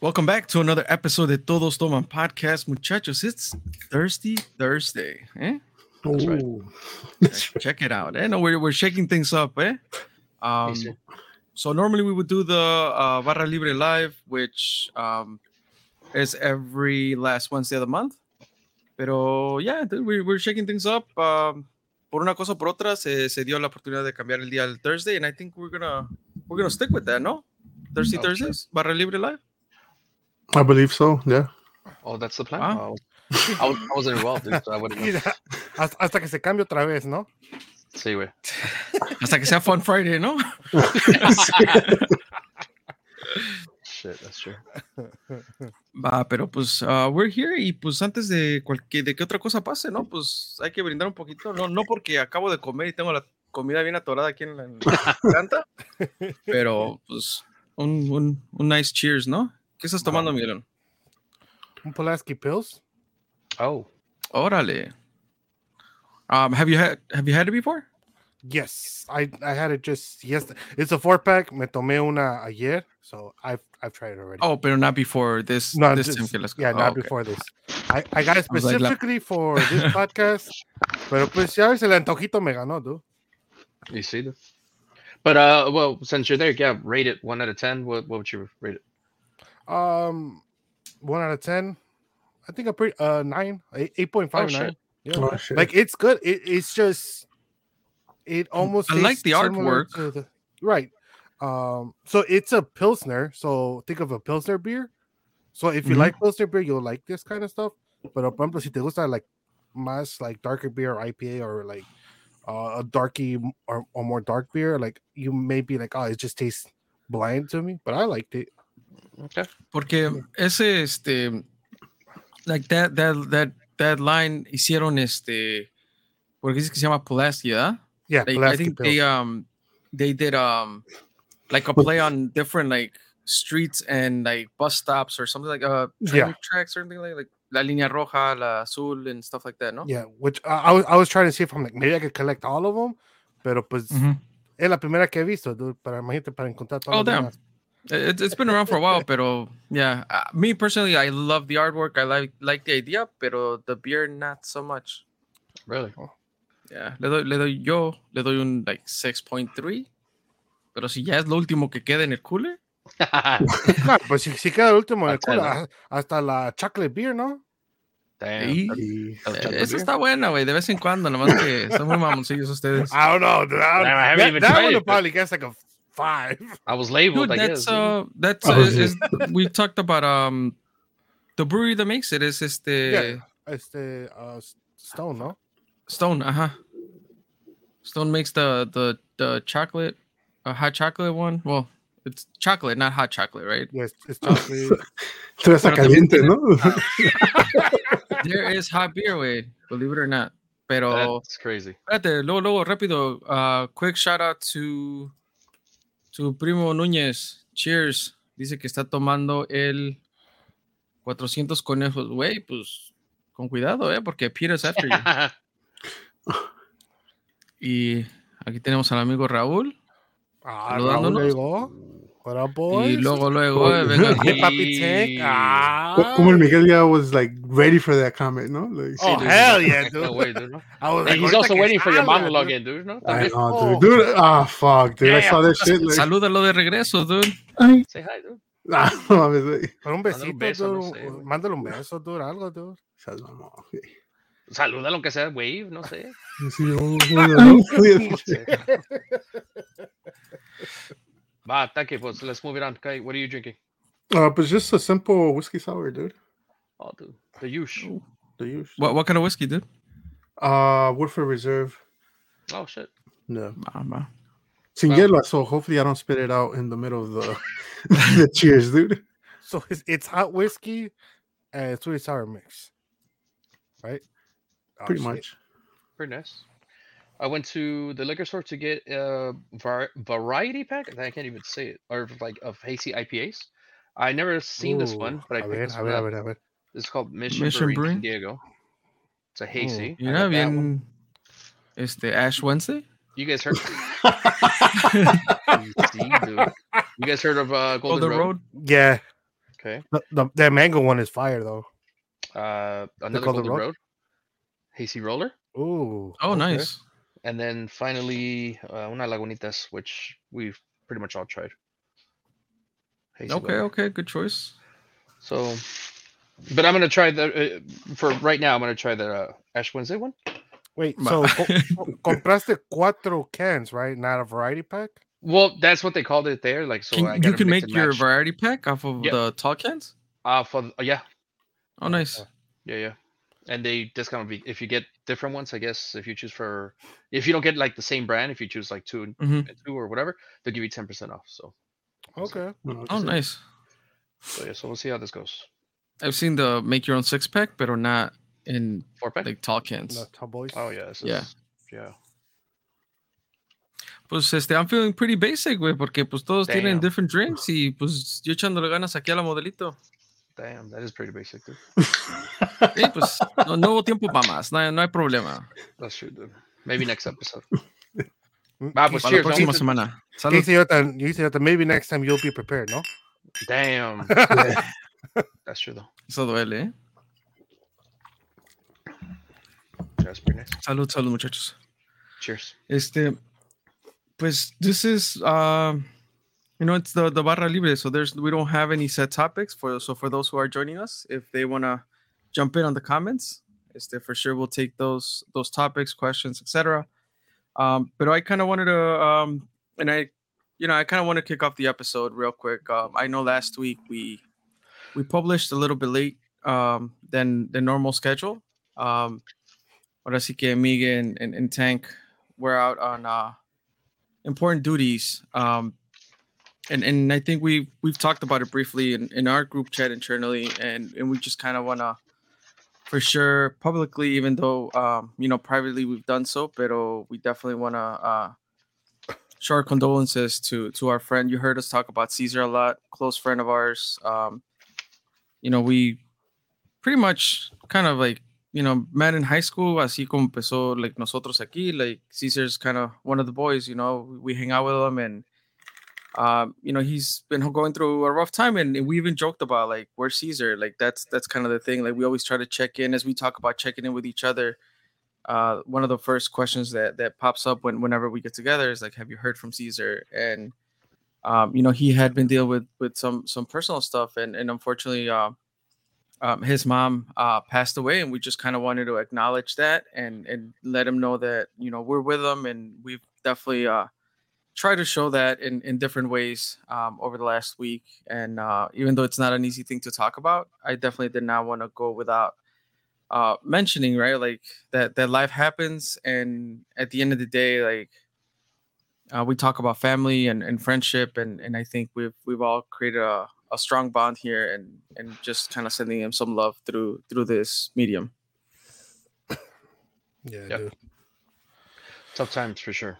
Welcome back to another episode de Todos Toman Podcast, muchachos. It's Thirsty Thursday. Eh? That's right. Ooh. Check it out. Eh? No, we're, we're shaking things up. Eh? Um, so normally we would do the uh, Barra Libre Live, which um, is every last Wednesday of the month. Pero yeah, dude, we're, we're shaking things up. Um, por una cosa por otra, se, se dio la oportunidad de cambiar el día al Thursday, and I think we're gonna we're gonna stick with that, no? Thirsty Oh, sure. Thursdays, Barra Libre Live. I believe so. Yeah. Oh, that's the plan. Wow. Oh, I, was, I wasn't involved, dude, so I wouldn't know. Hasta, hasta que se cambie otra vez, ¿no? Sí, güey. Hasta que sea Fun Friday, ¿no? Shit, that's true. Va, pero pues ah, we're here y pues antes de cualquier de que otra cosa pase, ¿no? Pues hay que brindar un poquito, no, no porque acabo de comer y tengo la comida bien atorada aquí en la, en la garganta, pero pues un, un, un nice cheers, ¿no? ¿Qué estás tomando, Miguelón? Un Pulaski Pils. Oh, Órale. Um, have you had have you had it before? Yes, I I had it just yesterday. It's a four pack. Me tomé una ayer, so I've I've tried it already. Oh, but not before this no, this just- time yeah, oh, not okay. before this. I, I got it I was like, specifically for this podcast, pero pues ya ves el antojito me ganó, dude. you see that? But uh, well, since you're there, yeah, rate it one out of ten. What what would you rate it? Um, one out of ten. I think a pretty uh nine, eight eight point Oh, five shit. Yeah. Oh, shit. like it's good. It, it's just it almost. I like the similar artwork. the- right. Um, so it's a pilsner. So think of a pilsner beer. So if you Mhm. like pilsner beer, you'll like this kind of stuff. But por ejemplo, si te gusta like más like darker beer or IPA or like uh, a darky or, or more dark beer, like you may be like, oh, it just tastes bland to me. But I liked it. Okay. Porque ese, este, like that, that, that, that line hicieron este, porque dice que se llama Pulaski, ¿verdad? Yeah, Like, I think they, um, they did, um, like a play on different, like, streets and, like, bus stops or something like, uh, train Yeah. tracks or something like, like, La Línea Roja, La Azul, and stuff like that, no? Yeah, which uh, I was I was trying to see if I'm like maybe I could collect all of them, pero pues Mhm. es la primera que he visto, dude. Para imagínate para encontrar todas Oh, las. It, it's been around for a while, pero yeah, uh, me personally, I love the artwork. I like like the idea, pero the beer not so much. Really? Yeah, le doy, le doy yo, le doy un like 6.3. Pero si ya es lo último que queda en el cooler, No, pues si, si queda el último en el Hasta culo, la- ah, hasta la chocolate beer, ¿no? Damn. y, Y- eh, beer? está buena, güey, de vez en cuando, nomás que son muy mamoncillos ustedes. I don't know. I, don't, I haven't that, even that tried one it, but- probably gets like a five. I was labeled. Dude, I that's guess. uh, that's uh, is, we talked about um the brewery that makes it is is is the Yeah. the uh, Stone, ¿no? Stone, uh-huh. Stone makes the the the chocolate, uh, hot chocolate one. Well, it's chocolate, not hot chocolate, right? Yes, it's chocolate. Tres a Pero también caliente, ¿no? there is hot beer, way, believe it or not. Pero That's crazy. espérate, luego, luego, rápido. Uh, quick shout out to to primo Núñez. Cheers. Dice que está tomando el 400 conejos, güey. Pues con cuidado, eh, porque Peter's after you. Y aquí tenemos al amigo Raúl. Ah. Raúl llegó. What up, boys? Y luego, luego, eh, venga Hey, aquí. Papi Tank. Ah. Como el Miguel ya was like ready for that comment, ¿no? Like, Oh, dude, hell no- yeah, no dude. way, dude, no? I was And like, he's also que waiting for your monologue dude. in, dude. No? I know, Oh. dude. Dude, ah, fuck, dude. I saw that shit. Like, Salúdalo de regreso, dude. Say hi, dude. ah, no mames, güey. Con un besito, un beso, no dude. sé. Mándale un beso, dude. Algo, dude. Salúdalo aunque sea wave, no sé. Sí, oh, bueno, ¿no? No sé. Va, thank you. Pues, let's move it on. Okay, what are you drinking? Uh, but just a simple whiskey sour, dude. Oh, dude. The usual. The usual. What, what kind of whiskey, dude? Uh, Woodford Reserve. Oh, shit. No. Va, va. Sin Wow. hielo, so hopefully I don't spit it out in the middle of the, the cheers, dude. So it's, it's hot whiskey and sweet sour mix, right? Oh, Pretty shit. much. Very nice. I went to the liquor store to get a var- variety pack. I can't even say it. Or like of hazy IPAs. I never seen this one, but I picked ver, this a one ver, a up. ver, a ver. This is called Mission, Mission Brewery, Brewing? San Diego. It's a hazy. I Mira, got that one. bien. Este, Ash Wednesday. You guys heard? You see. You guys heard of uh, Golden Golden Road? Road. Yeah, Okay. The, the, the mango one is fire though. Uh, another the golden road? road. Hazy roller. Ooh. Oh, okay. nice. And then finally, uh, una lagunitas, which we've pretty much all tried. Hazy Okay, roller. okay, good choice. So, but I'm gonna try the uh, for right now. I'm gonna try the uh, Ash Wednesday one. Wait, so co- co- compraste cuatro cans, right? Not a variety pack. Well, that's what they called it there. Like, so Can- I you can make your match. variety pack off of Yeah. the tall cans. uh for uh, yeah, Oh, nice. yeah, yeah. And they discount if you get different ones. I guess if you choose for if you don't get like the same brand, if you choose like two and hmm and two or whatever, they'll give you ten percent off. So, Okay. Oh, nice. so yeah, so we'll see how this goes. I've seen the make your own six pack, but or not in Four pack. like tall cans. The tall boys. oh yeah, this Yeah. is- yeah. Pues este, I'm feeling pretty basic, güey, porque pues todos tienen different drinks y pues yo echándole ganas aquí a la modelito. Damn, that is pretty basic, dude. Sí, pues no, no hubo tiempo para más, no, no hay problema. That's true, dude. Maybe next episode. Ah, pues Para la próxima vamos. semana. Salud. say that, you say that maybe next time you'll be prepared, no? Damn. That's true though. Eso duele, ¿eh? That's pretty nice. Salud, salud, muchachos. Cheers. Este, pues this is, um, you know, it's the the barra libre, so there's we don't have any set topics for so for those who are joining us, if they wanna jump in on the comments, este, for sure we'll take those those topics, questions, etc. Um, but I kind of wanted to, um, and I, you know, I kind of want to kick off the episode real quick. Um, I know last week we we published a little bit late um, than the normal schedule. Um, ahora sí que Miguel and, and, and Tank were out on uh, important duties. Um, and, and I think we we've talked about it briefly in, in our group chat internally, and, and we just kind of want to, for sure, publicly, even though um, you know privately we've done so, but we definitely want to uh, condolences to to our friend. You heard us talk about Caesar a lot, close friend of ours. Um, you know, we pretty much kind of like you know met in high school, así como empezó like nosotros aquí. Like Caesar's kind of one of the boys. You know, we hang out with him, and um, you know he's been going through a rough time, and, and we even joked about like where's Caesar? Like that's that's kind of the thing. Like we always try to check in as we talk about checking in with each other. Uh, one of the first questions that that pops up when whenever we get together is like, "Have you heard from Caesar?" And um, you know he had been dealing with with some some personal stuff, and and unfortunately, uh, um, his mom uh, passed away, and we just kind of wanted to acknowledge that and and let him know that you know we're with him, and we've definitely tried to show that in in different ways um, over the last week. And uh, even though it's not an easy thing to talk about, I definitely did not want to go without uh, mentioning right, like that that life happens, and at the end of the day, like. Uh, we talk about family and, and friendship and, and I think we've we've all created a, a strong bond here and and just kind of sending him some love through through this medium. Yeah, Yep. dude. Tough times for sure.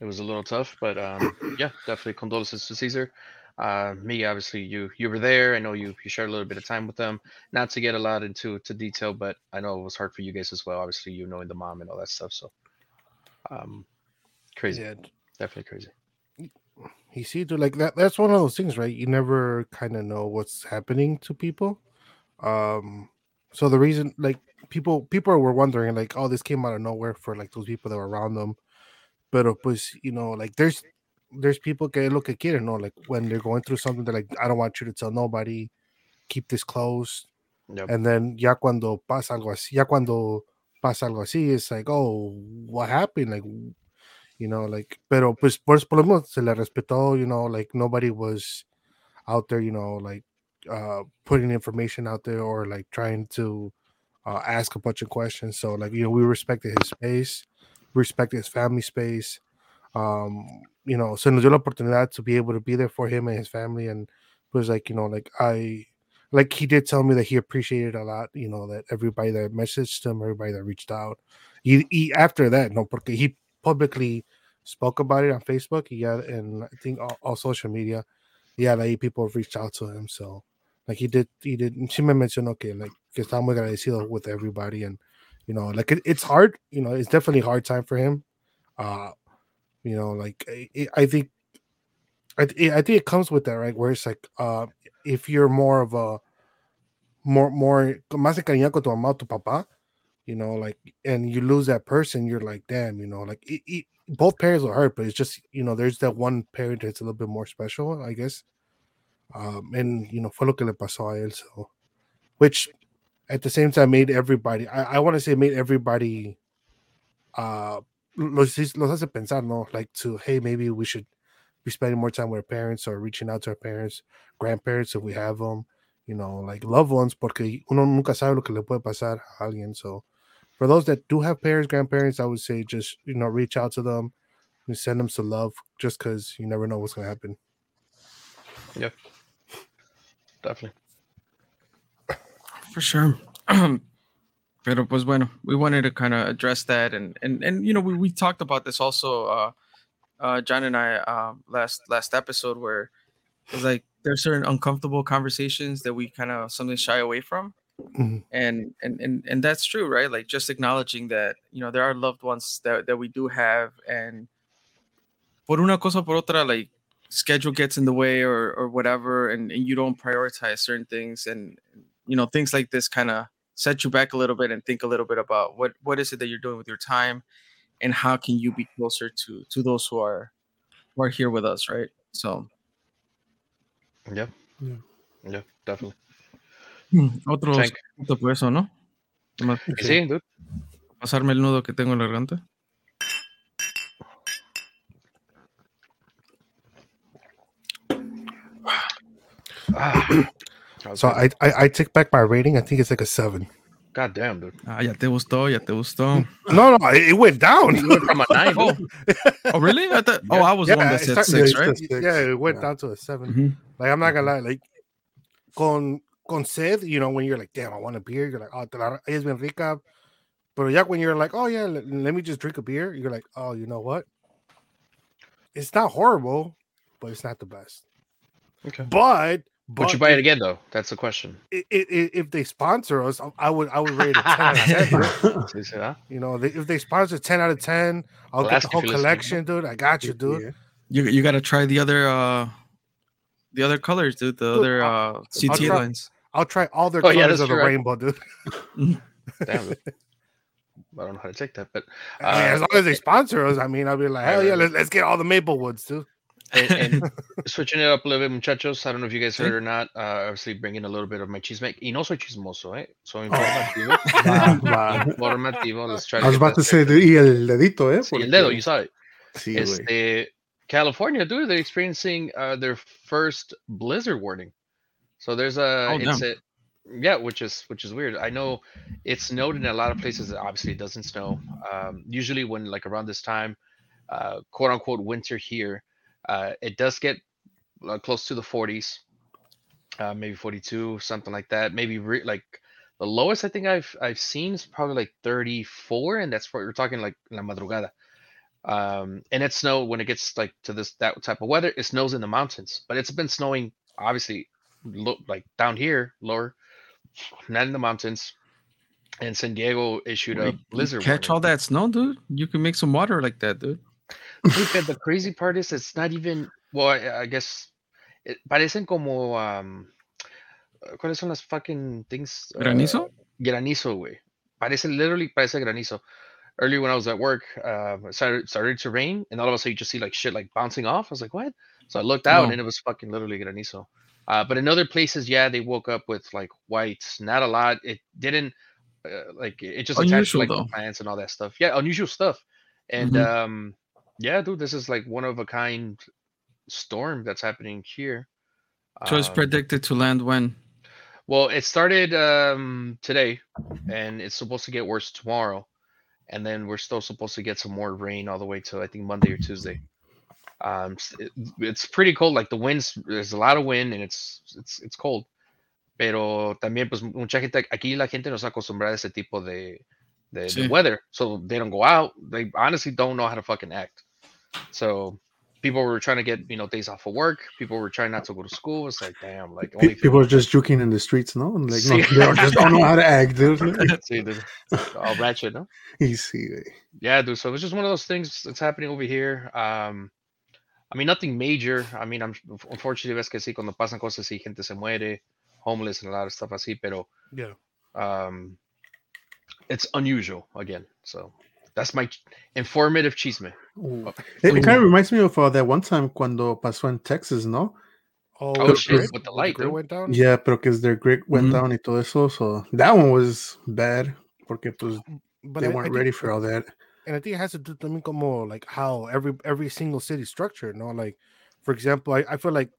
It was a little tough, but um, yeah, definitely condolences to Caesar. Uh, me, obviously, you you were there. I know you you shared a little bit of time with them. Not to get a lot into to detail, but I know it was hard for you guys as well. Obviously, you knowing the mom and all that stuff. So, um, crazy, Yeah, definitely crazy. you see, dude, like that. That's one of those things, right? You never kind of know what's happening to people. Um, so the reason, like, people people were wondering, like, oh, this came out of nowhere for like those people that were around them. But pues, you know, like, there's there's people que lo que quieren, no, like when they're going through something, they're like, I don't want you to tell nobody, keep this close. Yep. And then ya cuando pasa algo así, ya cuando pasa algo así, it's like, oh, what happened? Like, you know, like, pero pues por, por lo menos se le respetó, you know, like nobody was out there, you know, like uh putting information out there or like trying to uh ask a bunch of questions. So like, you know, we respected his space, respected his family space. Um, you know, so nos dio la oportunidad to be able to be there for him and his family and was like, you know, like I like he did tell me that he appreciated a lot, you know, that everybody that messaged him, everybody that reached out. He, he after that, no, porque he publicly spoke about it on Facebook. Got and I think all, all social media. Yeah, like people reached out to him. So like he did, he did. She me mentionó que like que está muy agradecido with everybody, and you know, like it, it's hard. You know, it's definitely hard time for him. Uh, you know, like I, I think I, th- I think it comes with that, right? Where it's like, uh, if you're more of a more more más encariñado con tu mamá tu papá, you know, like, and you lose that person, you're like, damn, you know, like it, it, both parents will hurt, but it's just you know, there's that one parent that's a little bit more special, I guess. Um, and you know, fue lo que le pasó a él, so which at the same time made everybody, I, I want to say, made everybody, uh, los, hace pensar, no, like to hey, maybe we should be spending more time with our parents or reaching out to our parents, grandparents if we have them, you know, like loved ones, porque uno nunca sabe lo que le puede pasar a alguien. So, for those that do have parents, grandparents, I would say just you know reach out to them and send them some love, just because you never know what's gonna happen. Yeah, definitely. For sure. Pero pues bueno, we wanted to kind of address that and and and you know we, we talked about this also uh uh John and I um last last episode where it's like there's certain uncomfortable conversations that we kind of something shy away from. Mhm. And, and and and that's true, right? Like just acknowledging that you know there are loved ones that, that we do have and por una cosa por otra like schedule gets in the way or or whatever and, and you don't prioritize certain things and you know things like this kind of set you back a little bit and think a little bit about what what is it that you're doing with your time and how can you be closer to to those who are who are here with us right so Yeah. Yeah. Yeah, definitely. otro Thank- por eso no sí, dude. pasarme el nudo que tengo en la garganta Ah, how's So? I, I I take back my rating. I think it's like a seven. God damn, dude. ah ya te gustó ya te gustó No, no, it, it went down. You went from a nine, oh, dude. oh really I thought, oh i was the one that said start- six yeah, right Six, yeah, it went yeah. down to a 7 Mhm. Like I'm not gonna lie, like con con sed, you know, when you're like, damn, I want a beer, you're like, oh, te la es bien rica. But yeah, when you're like, oh yeah, let, let me just drink a beer, you're like, oh, you know what? It's not horrible, but it's not the best. Okay. But but Would you buy it again, though? That's the question. i- i- i- if they sponsor us, I would I would rate it 10 out of 10. you say, huh? You know, they, if they sponsor 10 out of 10, I'll Well, get the whole you listen. collection, dude. I got you, dude. Yeah. you you got to try the other uh the other colors dude the Dude, other I'll- uh CT try- lines I'll try all their Oh, colors that's of the true, right? rainbow, dude. Damn. dude. I don't know how to take that, but I mean, as Uh, long as they sponsor us, I mean, I'll be like, hell yeah, let's, let's get all the maple woods, dude. And, and switching it up a little bit, muchachos. I don't know if you guys heard or not. Uh, obviously, bringing a little bit of my chisme. Y no soy chismoso, eh? Soy Oh. informativo. Va. informativo. Let's try I was about to say, straight. y el dedito, ¿eh? Sí, el dedo, you saw it. Sí. Este, California, dude, they're experiencing uh, their first blizzard warning. So there's a, Oh, it's a, yeah, which is which is weird. I know it's snowed in a lot of places. Obviously, it doesn't snow. Um, usually, when like around this time, uh, quote unquote winter here, uh, it does get uh, close to the 40s, uh, maybe 42, something like that. Maybe re- like the lowest I think I've I've seen is probably like 34, and that's what we're talking like la madrugada. Um and it snowed when it gets like to this that type of weather it snows in the mountains. But it's been snowing obviously look like down here lower not in the mountains. And san diego issued a blizzard catch all that snow dude? You can make some water like that Dude, but the crazy part is it's not even well i, I guess it parecen como um cuáles son las fucking things Uh, granizo granizo güey parece literally parece granizo earlier when I was at work, uh, it started started to rain, and all of a sudden you just see like shit like bouncing off. I was like, what? So I looked out, No. and it was fucking literally granizo. Uh, but in other places, yeah, they woke up with like whites. Not a lot. It didn't uh, like it just attached to Unusual, like the though. plants and all that stuff. Yeah, unusual stuff. And Mhm. um, yeah, dude, this is like one of a kind storm that's happening here. so it's Um, predicted to land when well, it started um, today, and it's supposed to get worse tomorrow, and then we're still supposed to get some more rain all the way to I think Monday or Tuesday. Um, it- it's pretty cold. Like the winds, there's a lot of wind, and it's it's it's cold. Pero también, pues mucha gente aquí la gente no está acostumbrada a ese tipo de, de, de weather, so they don't go out. They honestly don't know how to fucking act. So people were trying to get you know days off of work. People were trying not to go to school. It's like damn, like only People are just juking in the streets, no? And like, no, they don't- just don't know how to act, dude. Sí, dude. all ratchet, no? Easy, güey. Yeah, dude. So it's just one of those things that's happening over here. Um, I mean, nothing major. I mean, I'm unfortunately ves que sí cuando pasan cosas así, gente se muere, homeless and a lot of stuff así, pero Yeah. um, it's unusual again. So that's my informative chisme. Ooh. It, kind of reminds me of uh, that one time cuando pasó en Texas, ¿no? Oh, Oh, shit, grid- with the when light, grid went down. Yeah, pero que their grid went Mhm. down y todo eso. So that one was bad porque pues but they I- I weren't think- ready for all that. and I think it has to do también como like how every every single city structured, no? Like, for example, I, I feel like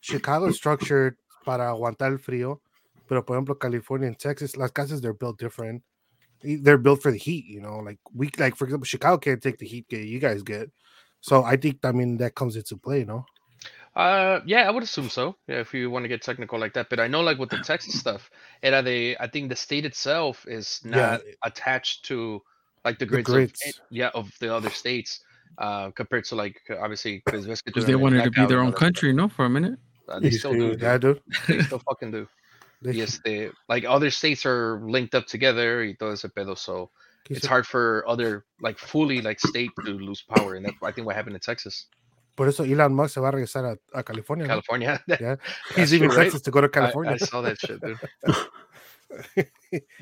Chicago is structured para aguantar el frío, pero por ejemplo California and Texas, las casas they're built different. Y- They're built for the heat, you know. Like we like for example, Chicago can't take the heat that you guys get. So I think I mean that comes into play, You know. Uh, yeah, I would assume so. Yeah, if you want to get technical like that. But I know, like with the Texas stuff, era de, I think the state itself is Yeah, not attached to like the the grids, grids. Of, yeah, of the other states. Uh, compared to like obviously because Because they wanted to be their own country, no? For a minute. Uh, they You still do. Yeah, dude. dude. They still fucking do. They- Yes, they like other states are linked up together y todo ese pedo. So he it's hard for other like fully like state to lose power, and that's I think what happened in Texas, Por eso Elon Musk se va a regresar a, a California. ¿no? California. Yeah. He's even true, right? Texas to go to California. I saw that shit, dude.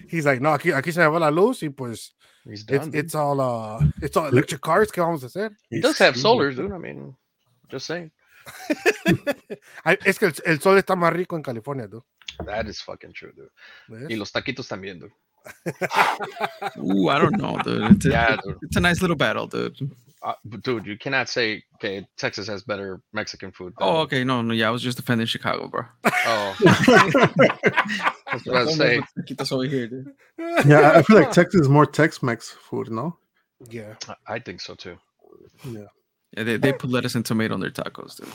He's like, no, aquí, aquí se me va la luz y pues He's done. it's it's all uh it's all electric cars. ¿Qué vamos a hacer? He does have solar, dude. I mean, just saying. Ay, es que el, el sol está más rico en California, tú. That is fucking true, dude. ¿ves? Y los taquitos también, dude. Ooh, I don't know, dude. It's a, Yeah, dude. it's a nice little battle, dude. Uh, dude, you cannot say okay, Texas has better Mexican food. Oh, okay. No, no, yeah, I was just defending Chicago, bro. Oh, that's what I was saying. Taquitos over here, dude. yeah, I- I feel like Texas is more Tex-Mex food, no? Yeah. I think so too. Yeah. Yeah, they, they put lettuce and tomato on their tacos, dude.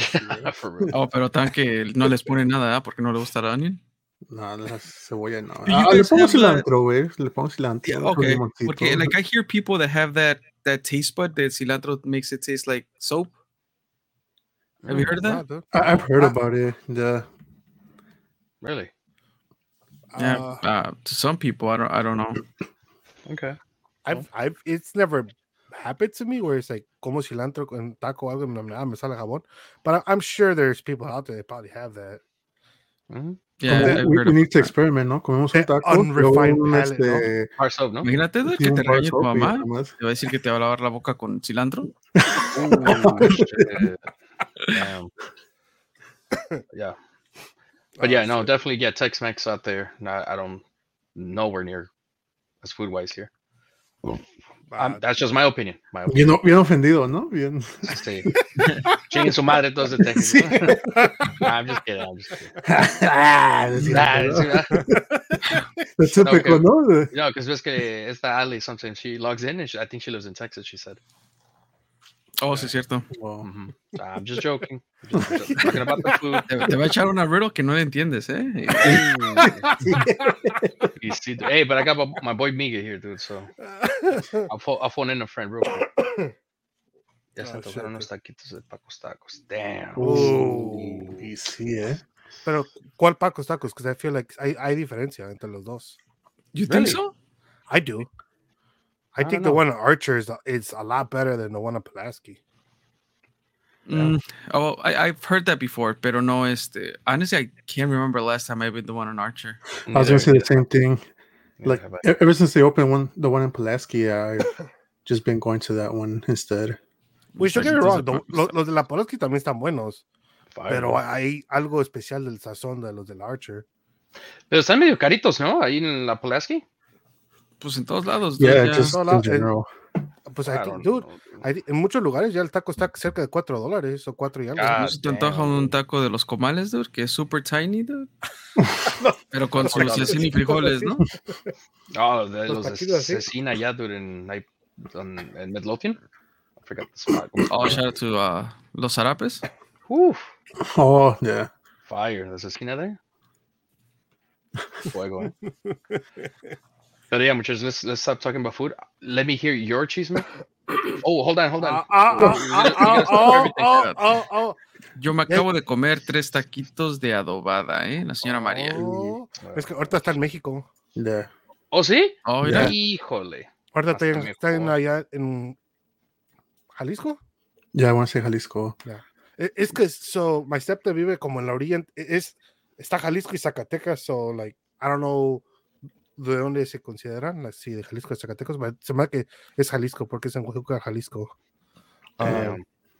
For real. Oh, pero tan que no les ponen nada, ¿ah? Porque no le gusta el onion. No, la cebolla no. You Ah, le guys pongo have that- cilantro, güey. Le pongo cilantro. Yeah, con okay. Porque like I hear people that have that that taste bud that cilantro makes it taste like soap. Have you heard of that? dude. I- I've heard about it. Yeah. Really? Yeah, Uh, uh, to some people, I don't, I don't know. Okay. I've I've it's never happened to me where it's like como cilantro con taco algo me, ah, me sale jabón. But I, I'm sure there's people out there that probably have that. Mhm. Yeah, Como- we, we need to experiment, ¿no? Comemos Eh, un taco. unrefined luego un, ¿no? este, Bar soap, ¿no? Imagínate dude, sí, que te bar regañe tu mamá. Te va a decir que te va a lavar la boca con cilantro. Ooh, Yeah. But yeah, Oh, no, definitely get Tex-Mex out there. No, I don't nowhere near as food wise here. That's just my opinion. My opinion. Bien, bien ofendido, ¿no? Bien. Este, chinguen su madre todos de Texas. Sí. Nah, I'm just kidding. I'm just kidding. Ah, Nah, ¿no? Típico. ¿no? No, because ves que esta Ali something she logs in and she, I think she lives in Texas. She said. Oh, sí, es cierto. Wow. Mhm. I'm just joking. Just, just talking about the food. Te, te va a echar una riddle que no le entiendes, ¿eh? You see, hey, but I got my, boy Miga here, dude. So I'll, pho- I'll phone in a friend real quick. Ya se Oh, antojaron unos taquitos de Pacos Tacos. Damn. Uh, y sí, ¿eh? Pero ¿cuál Paco's tacos? Because I feel like hay, hay diferencia entre los dos. You think Really? so? I do. I, I think the one at Archer is, is a lot better than the one at Pulaski. Mm, oh, I, I've heard that before, pero no, este. Honestly, I can't remember last time I've been the one on Archer. I was gonna say the same thing. Like Yeah, but- ever since they opened one, the one in Pulaski, I've just been going to that one instead. Which don't get me wrong, the- Pacos lo- los de la Pulaski también están buenos, fire. pero hay algo especial del sazón de los del Archer. Pero están medio caritos, ¿no? Ahí en la Pulaski. Pues en todos lados. dude, Yeah, ya. just No, no, in eh, general. Pues I think, dude, know, dude. I en muchos lugares ya el taco está cerca de 4 dólares o 4 y algo. Ah, ¿No se te antoja un taco de los comales, dude? Que es super tiny, dude. Pero con sus taquitos cecina y frijoles. ¿no? Oh, de Los los de cecina allá, dude, en, on- en Midlothian. I forgot the spot. ¿Cómo se Oh, shout out to uh, los zarapes. Uf, Oh, yeah. fire. The cecina there. Fuego, eh? But yeah, muchachos, let's let's stop talking about food. Let me hear your chisme. Oh, hold on, hold on. Yo me acabo de comer tres taquitos de adobada, ¿eh? La señora María. oh. Es que ahorita está en México. Yeah. ¿Oh, sí? Oh, mira. Híjole. Ahorita está, en- está en allá en Jalisco. Yeah, I want to say Jalisco. E- Es que so my stepdad vive como en la orilla, e- es está Jalisco y Zacatecas, so like I don't know de dónde se consideran, si de Jalisco y Zacatecas, but se me hace que es Jalisco porque es en Oaxaca, Jalisco. Ah,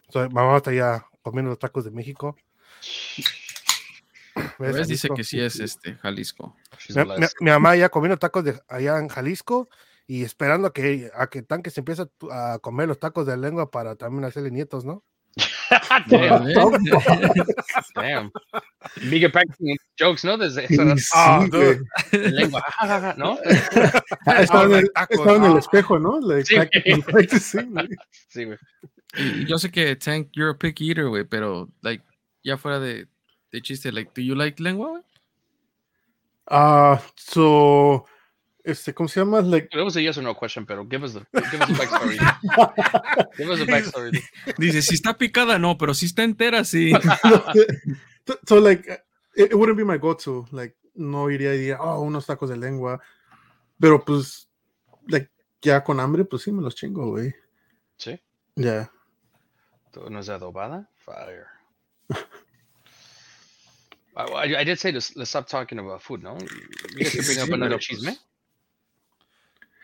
so, mi mamá está allá comiendo los tacos de México. ¿Ves, Ves, dice que sí es este Jalisco. Mi, mi- blessed. mi mamá ya comiendo tacos de allá en Jalisco y esperando a que a que Tanque se empiece a comer los tacos de lengua para también hacerle nietos, ¿no? Damn. Damn. Miguel practicing jokes, ¿no? Desde edad. sí, Ah, güey. de lengua. ah, ¿No? Ah, Estaba en el, estaba en el ah. espejo, ¿no? Like, Sí, güey. Sí, güey. Y yo sé que Tank, you're a picky eater, güey, pero like ya fuera de, de chiste, like, do you like lengua, güey? Ah, so, este, ¿cómo se llama? Like, It was a yes or no question, pero give us the give us the backstory. give us the backstory. Dice, si está picada, no, pero si está entera, sí. so, so, like, it, it wouldn't be my go-to. Like, no iría y diría, oh, unos tacos de lengua. Pero, pues, like, ya con hambre, pues sí me los chingo, güey. Sí. Ya. ¿Tú ¿No es adobada? Fire. I, did say to let's stop talking about food, no? You guys can bring up another pero, chisme.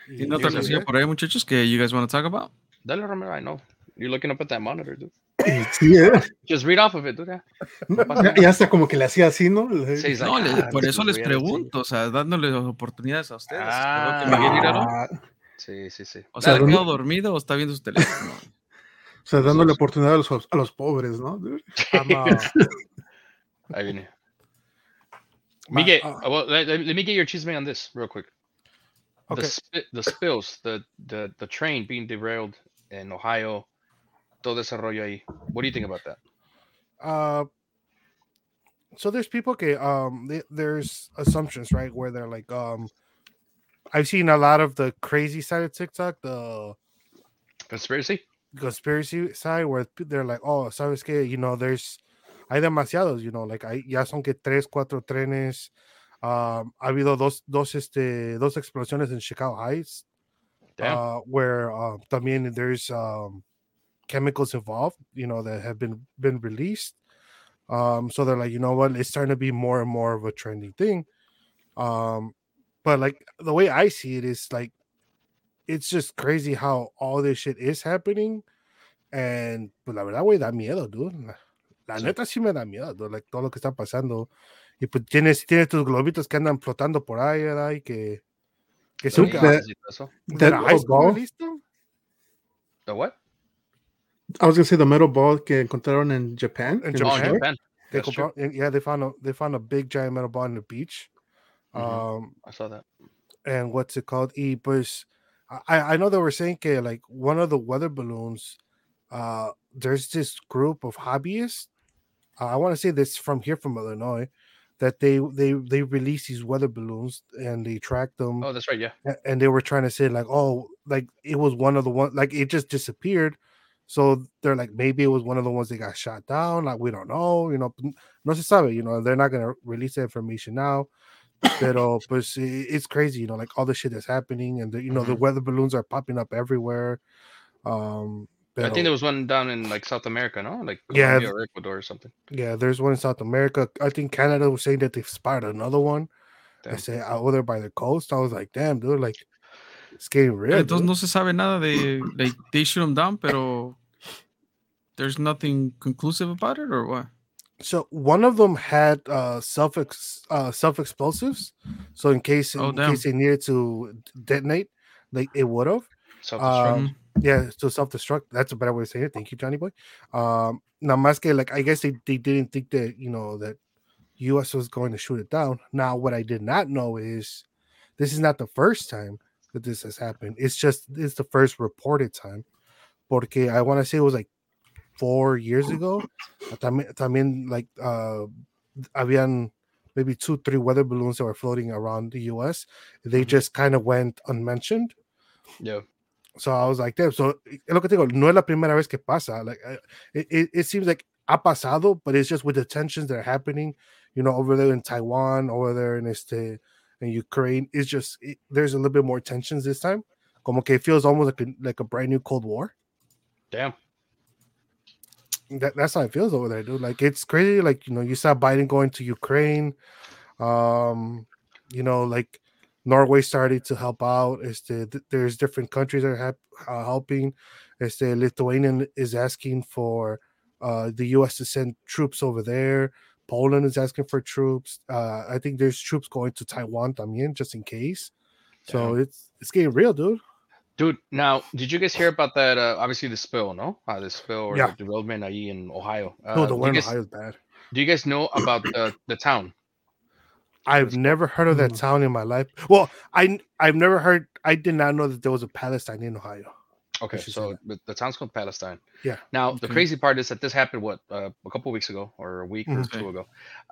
Y- ¿Tiene otra sí, cosilla güey. por ahí, muchachos, que you guys want to talk about? Dale, Romero, I know. You're looking up at that monitor, dude. Sí, eh. Just read off of it, dude. yeah. Ya, ya hasta como que le hacía así, ¿no? Sí, No, le- ah, por eso les pregunto, o sea, dándoles oportunidades a ustedes. Ah. Que Miguel Ah, Sí, sí, sí. o sea, ¿ha ¿no? quedado dormido o está viendo su teléfono? o sea, dándole oportunidad a los, a los pobres, ¿no? Uh, Ahí viene. Miguel, ah. uh, well, let, let- let me get your chisme on this real quick. Okay. The, spi- the spills, the, the the train being derailed in Ohio, todo ese rollo ahí. What do you think about that? uh so there's people que um they, there's assumptions right where they're like um i've seen a lot of the crazy side of tiktok the Conspiracy? conspiracy side where they're like oh sabes que you know there's hay demasiados you know like I ya son que tres cuatro trenes um ha habido dos dos este dos explosiones en chicago heights uh, where uh, también there's um, chemicals involved, you know, that have been been released. Um, so they're like, you know what, it's starting to be more and more of a trending thing. Um, but like the way I see it is like, it's just crazy how all this shit is happening. And pues la verdad, güey, da miedo, dude. La, la neta sí me da miedo, dude, like todo lo que está pasando. Y pues tienes, tienes tus globitos que andan flotando por ahí, ¿verdad? Y que, que son Sí, que- that- gases y todo eso. de that la high little school ball. released them. The what? I was gonna say the metal ball que encontraron en Japan. En que Oh, in Japan? short. Japan. They That's true. compro- yeah, they found a they found a big giant metal ball on the beach. Mhm. Um, I saw that. and what's it called? Y pues, I I know they were saying que like one of the weather balloons, uh, there's this group of hobbyists. Uh, I want to say this from here from Illinois, that they they they release these weather balloons and they track them, Oh, that's right. Yeah. and they were trying to say like, oh, like it was one of the one like it just disappeared. So they're like, maybe it was one of the ones that got shot down. Like we don't know, you know, no se sabe, you know, they're not gonna release the information now. Pero pues it's crazy, you know, like all the shit that's happening, and the, you know the Mhm. weather balloons are popping up everywhere. Um, I think there was one down in like South America, no? Like Yeah, Colombia or Ecuador or something. yeah, there's one in South America. I think Canada was saying that they've spotted another one. They Damn. say out there by the coast. I was like, damn, dude, like it's getting real. Entonces no se sabe nada de, like, they shoot them down, pero there's nothing conclusive about it, or what? So one of them had uh self ex- uh self explosives. So in case Oh, in damn. case they needed to detonate, like it would have. Self-destruct. Um, yeah, to self destruct. That's a better way of saying it. Thank you, Johnny boy. Um now más que like I guess they, they didn't think that you know that US was going to shoot it down. Now what I did not know is this is not the first time that this has happened. It's just it's the first reported time. Porque I want to say it was like four years ago. También, también like uh habían maybe two, three weather balloons that were floating around the US. They Mhm. just kind of went unmentioned. yeah. So I was like, damn. So es lo que te digo, no es la primera vez que pasa. Like it, it, it seems like ha pasado, but it's just with the tensions that are happening, you know, over there in Taiwan, over there in este in Ukraine. It's just it, there's a little bit more tensions this time. Como que it feels almost like a, like a brand new Cold War. Damn. that, that's how it feels over there, dude. Like it's crazy. Like you know, you saw Biden going to Ukraine. Um, you know, like Norway started to help out. Is the there's different countries that are hap- uh, helping. Is the Lithuanian is asking for uh, the U.S. to send troops over there. Poland is asking for troops. Uh, I think there's troops going to Taiwan también, just in case. So it's it's getting real, dude. Dude, now did you guys hear about that? Uh, obviously, the spill, no? Uh, the spill or Yeah. the ahí in Ohio. Uh, no, the one in guys, Ohio is bad. do you guys know about the the town? I've never heard of that Mm. town in my life. Well, I I've never heard. I did not know that there was a Palestine in Ohio. Okay, so the, the town's called Palestine. Yeah. Now the Okay. crazy part is that this happened what uh, a couple weeks ago or a week or Mhm. two ago.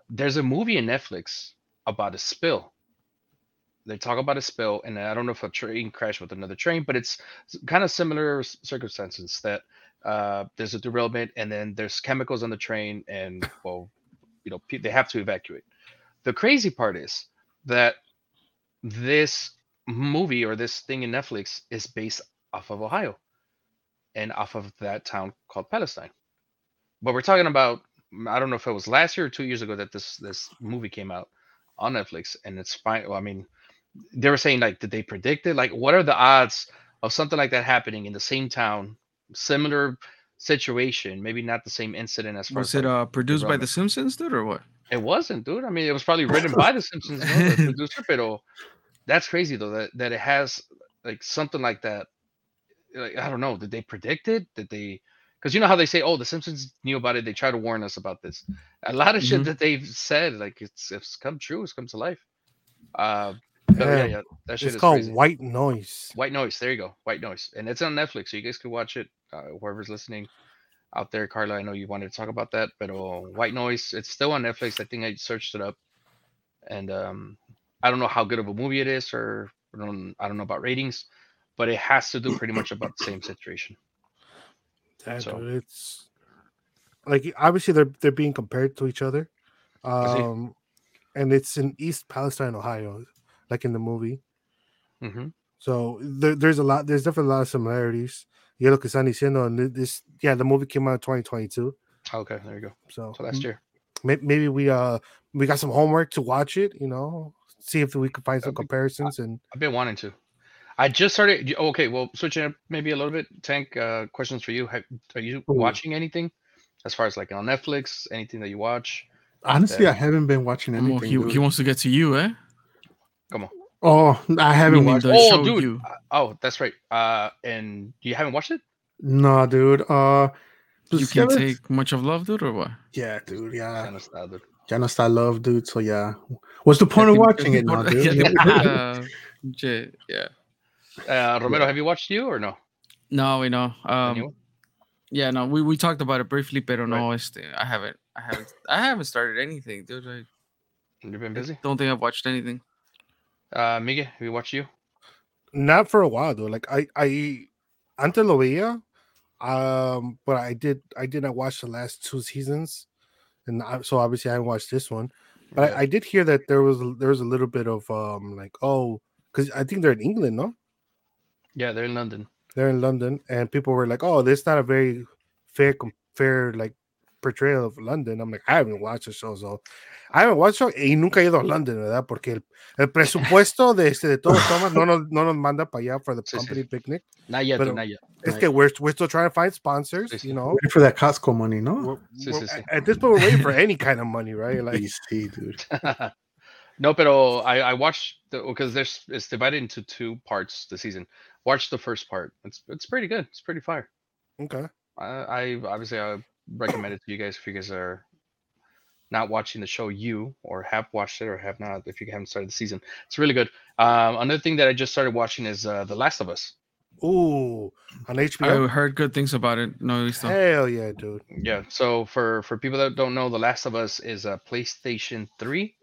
There's a movie in Netflix about a spill. They talk about a spill, and I don't know if a train crashed with another train, but it's kind of similar circumstances that uh, there's a derailment, and then there's chemicals on the train, and well, you know, pe- they have to evacuate. The crazy part is that this movie or this thing in Netflix is based off of Ohio and off of that town called Palestine. But we're talking about I don't know if it was last year or two years ago that this this movie came out on Netflix and it's fine. Well, I mean, they were saying like did they predict it? Like what are the odds of something like that happening in the same town, similar situation, maybe not the same incident as far Was as it like- uh produced by The Simpsons, dude, or what? It wasn't, dude. I mean, it was probably written by the Simpsons, you know, the producer, pero that's crazy though that that it has like something like that. Like I don't know, did they predict it? Did they? Because you know how they say, "Oh, the Simpsons knew about it. They try to warn us about this." A lot of shit Mhm. that they've said, like it's it's come true. It's come to life. Uh, but yeah, Yeah. yeah, that shit It's is called crazy. White Noise. White Noise. There you go. White Noise, and it's on Netflix, so you guys can watch it. Uh, whoever's listening out there, Carla, I know you wanted to talk about that, but uh, White Noise, it's still on Netflix. I think I searched it up, and um, I don't know how good of a movie it is, or I don't, I don't know about ratings, but it has to do pretty much about the same situation. Yeah, So- dude, it's like obviously they're they're being compared to each other. Um and it's in East Palestine, Ohio, like in the movie. hmm So there, there's a lot there's definitely a lot of similarities. Y es lo que están diciendo, and this yeah, the movie came out in 2022. Okay, there you go. So So last year. may- maybe we uh we got some homework to watch it, you know, see if we can find some be- comparisons and I've been wanting to. I just started. Okay, well, switching up maybe a little bit. Tank, uh, questions for you. Have, are you Ooh. watching anything as far as like on Netflix? Anything that you watch? Honestly, Yeah. I haven't been watching Oh, anything. he, he wants to get to you, eh? Oh, I haven't watched. the oh, show dude. you. uh, Oh, that's right. Uh, and you haven't watched it? No, dude. Uh, You can't ves- take much of love, dude, or what? Yeah, dude. Yeah, Ya no está, dude. ya no está love, dude. So yeah, what's the point of watching it now, Yeah, dude? uh, yeah, yeah. Uh, Romero, have you watched you or no? No, we know. Um, Anyone? yeah, no, we, we talked about it briefly, pero no, este, I haven't, I haven't, I haven't started anything, dude. I You've been busy. don't think I've watched anything. Uh, Miguel, have you watched you? not for a while though. Like I I antes lo veía, um, but I did I did not watch the last two seasons, and I, so obviously I haven't watched this one. But Yeah. I, I did hear that there was there was a little bit of um like oh because I think they're in England, no? yeah, they're in London. They're in London, and people were like, "Oh, this is not a very fair, fair like portrayal of London." I'm like, I haven't watched the show, so I haven't watched the show y nunca he ido a London, ¿verdad? Porque el, el presupuesto de este de todos Toman no nos, no nos manda para allá for the Sí, sí. company picnic. Not yet, Pero- dude, not yet. Es Not que we're, we're still trying to find sponsors, Sí, sí. you know. Waiting for that Costco money, no? We're- Sí, we're- sí, sí. At this point, we're waiting for any kind of money, right? Like, Please, see, dude. yet. no, pero I, I watched the oh, because there's it's divided into two parts the season. Watch the first part. It's it's pretty good. It's pretty fire. okay, I, I obviously I recommend it to you guys if you guys are not watching the show you or have watched it or have not if you haven't started the season. It's really good. Um, another thing that I just started watching is uh, The Last of Us. ooh, on hbo I heard good things about it. No, he still. Hell yeah, dude. Yeah. So for for people that don't know, The Last of Us is a PlayStation 3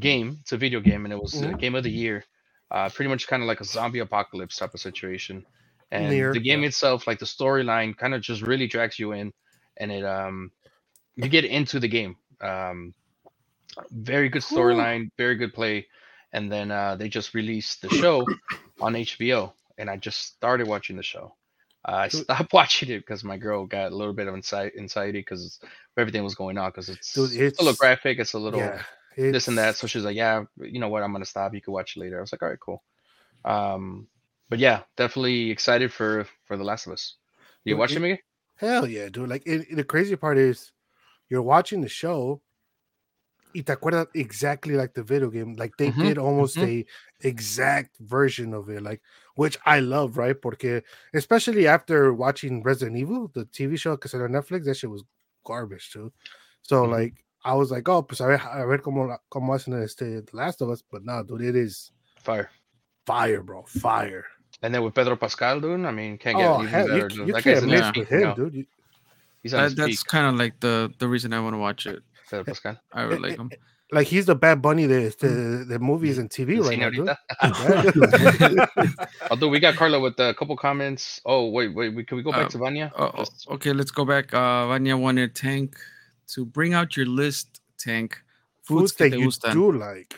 game. It's a video game, and it was Mhm. a game of the year. Uh, pretty much kind of like a zombie apocalypse type of situation. And Near, the game yeah. itself, like the storyline, kind of just really drags you in, and it um you get into the game. Um, very good storyline, very good play, and then uh, they just released the show on HBO, and I just started watching the show. I stopped watching it because my girl got a little bit of anxiety because everything was going on. Because it's, Dude, it's a little graphic. It's a little yeah, this and that. So she's like, "Yeah, you know what? I'm gonna stop. You can watch it later." I was like, "All right, cool." Um, but yeah, definitely excited for for The Last of Us. You Dude, watch it-? Hell yeah, dude. Like it, the crazy part is you're watching the show y te acuerdas exactly like the video game. Like they Mhm, did almost a exact version of it, like which I love, right? Porque especially after watching Resident Evil, the TV show, because on Netflix, that shit was garbage too. So Mhm. like I was like, oh, pues a ver, a ver cómo, cómo hacen este The Last of Us, but no, dude, it is Fire. fire, bro, fire. And then with Pedro Pascal, dude, I mean, can't get Oh, even hell, better. you, dude. you that can't in miss his Yeah. with you him, know? dude. He's on That, that's kind of like the the reason I want to watch it. Pedro Pascal. I would like him. like he's the bad bunny the the, the movies and TV right now, dude. Although we got Carla with a couple comments. Oh wait, wait, we, can we go back Uh, to Vanya? Oh, oh, Just- okay, let's go back. Uh, Vanya wanted Tank to bring out your list, Tank. Foods que that te you gustan. do like.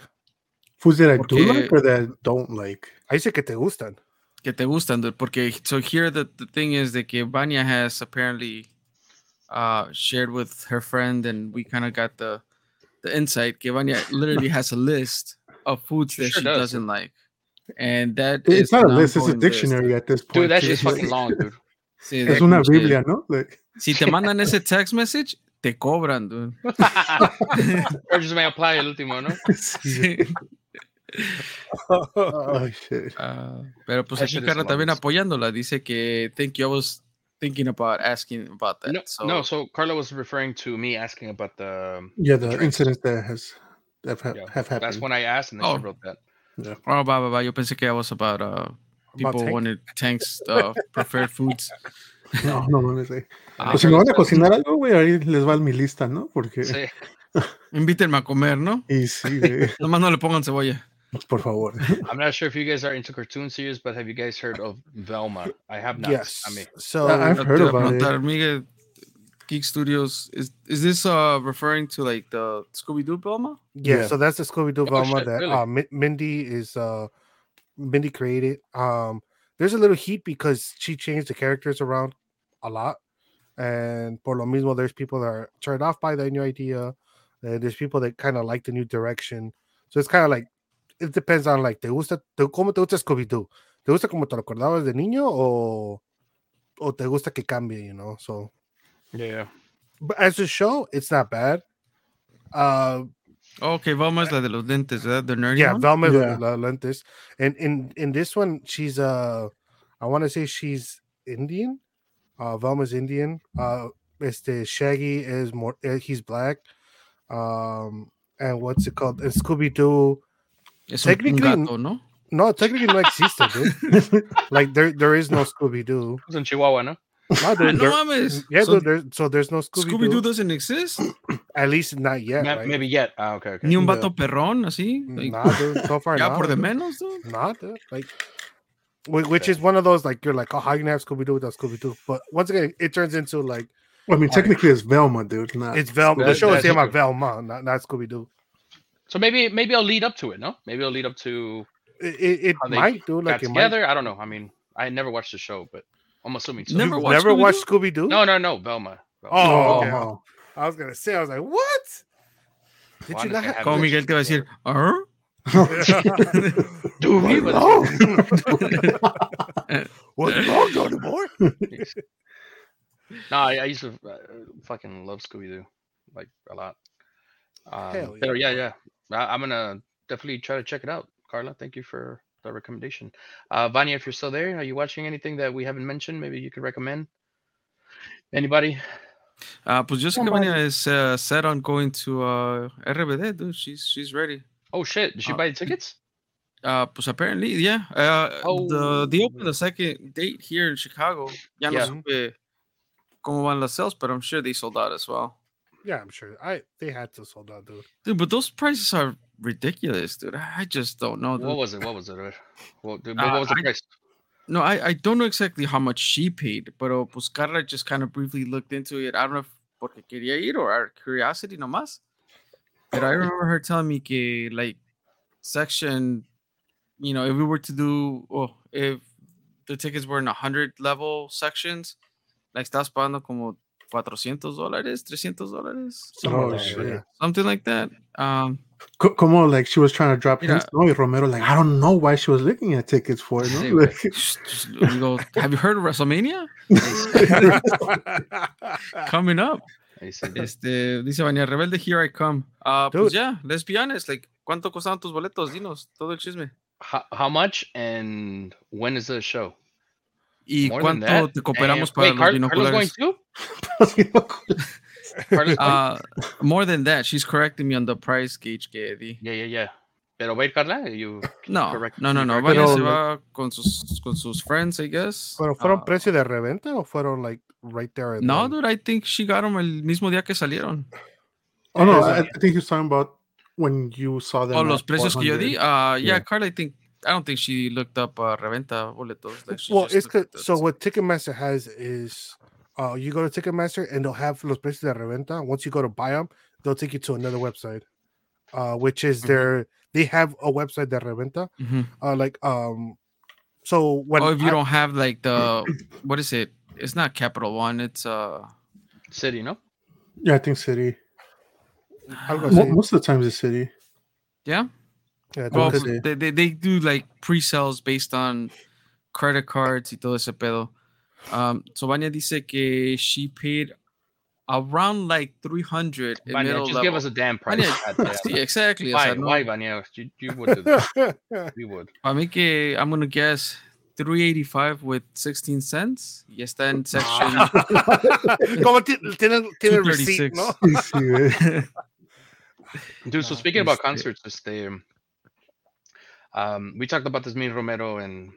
Foods that I do like or that I don't like. Ahí dice que te gustan. Que te gustan, dude. Porque so here the, the thing is that que Vanya has apparently uh shared with her friend, and we kind of got the the insight. Que Vanya literally has a list of foods She that sure she does, doesn't like, and that It's is not a list, it's a ongoing list. dictionary at this point. Dude, that too. shit's fucking long, dude. Sí, Es de una pinche- Biblia, ¿no? Like, Si te mandan ese text message, te cobran, dude. Charges may apply el último, ¿no? Sí. Oh shit. Ah, pero pues aquí Carla también apoyándola. Dice que thank you. I was thinking about asking about that. No, so, no, so Carla was referring to me asking about the. Yeah, the drinks. incidents that has that have, Yeah, have happened. That's when I asked, and then Oh. she wrote that. Oh, va, va, va. Yo pensé que I was about uh, people Tank? wanted tanks uh, preferred foods. No, no mames. eh. Ah, Pues si me van a cocinar algo, güey, ahí les va mi lista, ¿no? Porque. Sí. Invítenme a comer, ¿no? Y sí, güey, Nomás no le pongan cebolla. por favor. I'm not sure if you guys are into cartoon series, but have you guys heard of Velma? I have not. yes. I mean, so I've heard about it. preguntar, Miguel, Geek Studios, is is this uh referring to like the Scooby Doo Velma? yeah, Yeah. so that's the Scooby Doo Oh, Velma shit, that really? uh, Mi- Mindy is uh Mindy created. Um, there's a little heat because she changed the characters around a lot, and por lo mismo, there's people that are turned off by the new idea. And there's people that kind of like the new direction. So it's kind of like it depends on like te gusta te, cómo te gusta Scooby Doo. ¿Te gusta como te lo acordabas de niño o o te gusta que cambie? You know, so yeah, yeah. but as a show, it's not bad. Uh, Okay, Velma es la de los lentes, ¿verdad? The nerdy yeah, one? Velma Yeah. La- Lentes, and in in this one, she's uh, I want to say she's Indian. Uh, Velma's Indian. Uh, este Shaggy is more. uh, he's black. Um, and what's it called? And Scooby Doo. Es un, un Technically, gato, ¿no? No, technically no existe, dude. Like there, there is no Scooby Doo. It was in Chihuahua, no? No, Ah, dude, no mames. yeah, so dude, there, so there's no Scooby Doo. Scooby Doo Doo. doesn't exist. At least not yet. Ma- right? Maybe yet. Ah, okay, okay. Ni un Yeah. perrón, así. like, Nah, dude, so far ya not. por de menos, dude. Not dude. Like, whi- which is one of those like you're like, oh, how you gonna have Scooby Doo without Scooby Doo? But once again, it turns into like I mean, technically, it's Velma, dude. Not it's Velma. The show is that's about. Velma, not, not Scooby Doo. So maybe maybe I'll lead up to it, no? Maybe I'll lead up to It, it, it How they might do like it might. together. I don't know. I mean, I never watched the show, but I'm assuming so. Never watched never Scooby-Doo? watched Scooby Doo? No, no, no. Velma. Velma. Oh, Oh, okay. no. I was gonna say, I was like, what? Did Well, you not honestly, I have? Como haven't Miguel te va a decir, ¿ah? Dude, me, but- Oh. What's wrong, Johnny boy? No, I, I used to uh, fucking love Scooby Doo, like a lot. Um, Hell but yeah, yeah. I, I'm gonna definitely try to check it out. Carla, thank you for the recommendation. Uh, Vanya, if you're still there, are you watching anything that we haven't mentioned? Maybe you could recommend. Anybody? Ah, pues yo sé que Somebody- Vania is uh, set on going to uh, RBD, dude. She's she's ready. Oh shit! Did she Uh, buy the tickets? Uh, pues apparently, yeah. Uh, the they opened Oh. the second date here in Chicago. Ya no Yeah. supe cómo van las sales, but I'm sure they sold out as well. Yeah, I'm sure. I they had to sold out, dude. Dude, but those prices are ridiculous, dude. I I just don't know. What was it? What was it? What, what, what Uh, was the I- price? No, I, I don't know exactly how much she paid, but uh, pues Carla just kind of briefly looked into it. I don't know if porque quería ir or out of curiosity nomás. But I remember her telling me que like section, you know, if we were to do, oh, if the tickets were in a hundred level sections. Like estás pagando como 400 dólares, 300 dólares, Oh, shit. something like that. Um, Co- Como like she was trying to drop Mira. hints. No, y Romero like I don't know why she was looking at tickets for it. Sí, No? güey. Like, just- just- go, have you heard of WrestleMania coming up? Ahí sí. Este, dice Vania, Rebelde, here I come. Uh, pues Dude. ya, let's be honest. Like, ¿cuánto costaban tus boletos? Dinos, todo el chisme. How, how much and when is the show? ¿Y More than cuánto that? te cooperamos And- para wait, los Car- Carlos going binoculares? too? Uh, more than that, she's correcting me on the price gauge que di. Yeah, yeah, yeah. Pero wait, Carla, you No, correct- no, no, no. Pero- se va con sus, con sus friends, I guess. ¿Pero fueron Ah, precio de reventa o fueron like right there? and No, then? dude, I think she got them el mismo día que salieron. oh no, I, I think he's talking about when you saw them. Oh, los precios que yo di. 400. Uh, yeah, Yeah. Carla, I think, I don't think she looked up uh, reventa boletos. Like, well, it's looked good. at the- So what Ticketmaster has is, uh, you go to Ticketmaster and they'll have los precios de reventa. Once you go to buy them, they'll take you to another website, uh, which is Mhm. their. They have a website de reventa. Mhm. Uh, like um, so when oh, if you I- don't have like the what is it? It's not Capital One. It's uh Citi, no? Yeah, I think Citi. algo Mo- así. most of the times it's Citi. yeah. Yeah, Well, they, they they do like pre-sales based on credit cards y todo ese pedo. Um, so Vania dice que she paid around like 300 in Vanya, middle just level. give us a damn price. Vanya, goddamn. sí, exactly. o Why, sea, no- why, Vanya? You, you would do that. You would. Para mí que I'm gonna guess 385 with 16 cents. Y está en section. Como ti- tienen tienen receipt, 236. ¿no? Sí, güey. Dude, so No, speaking about este- concerts, este, um, we talked about this me and Romero and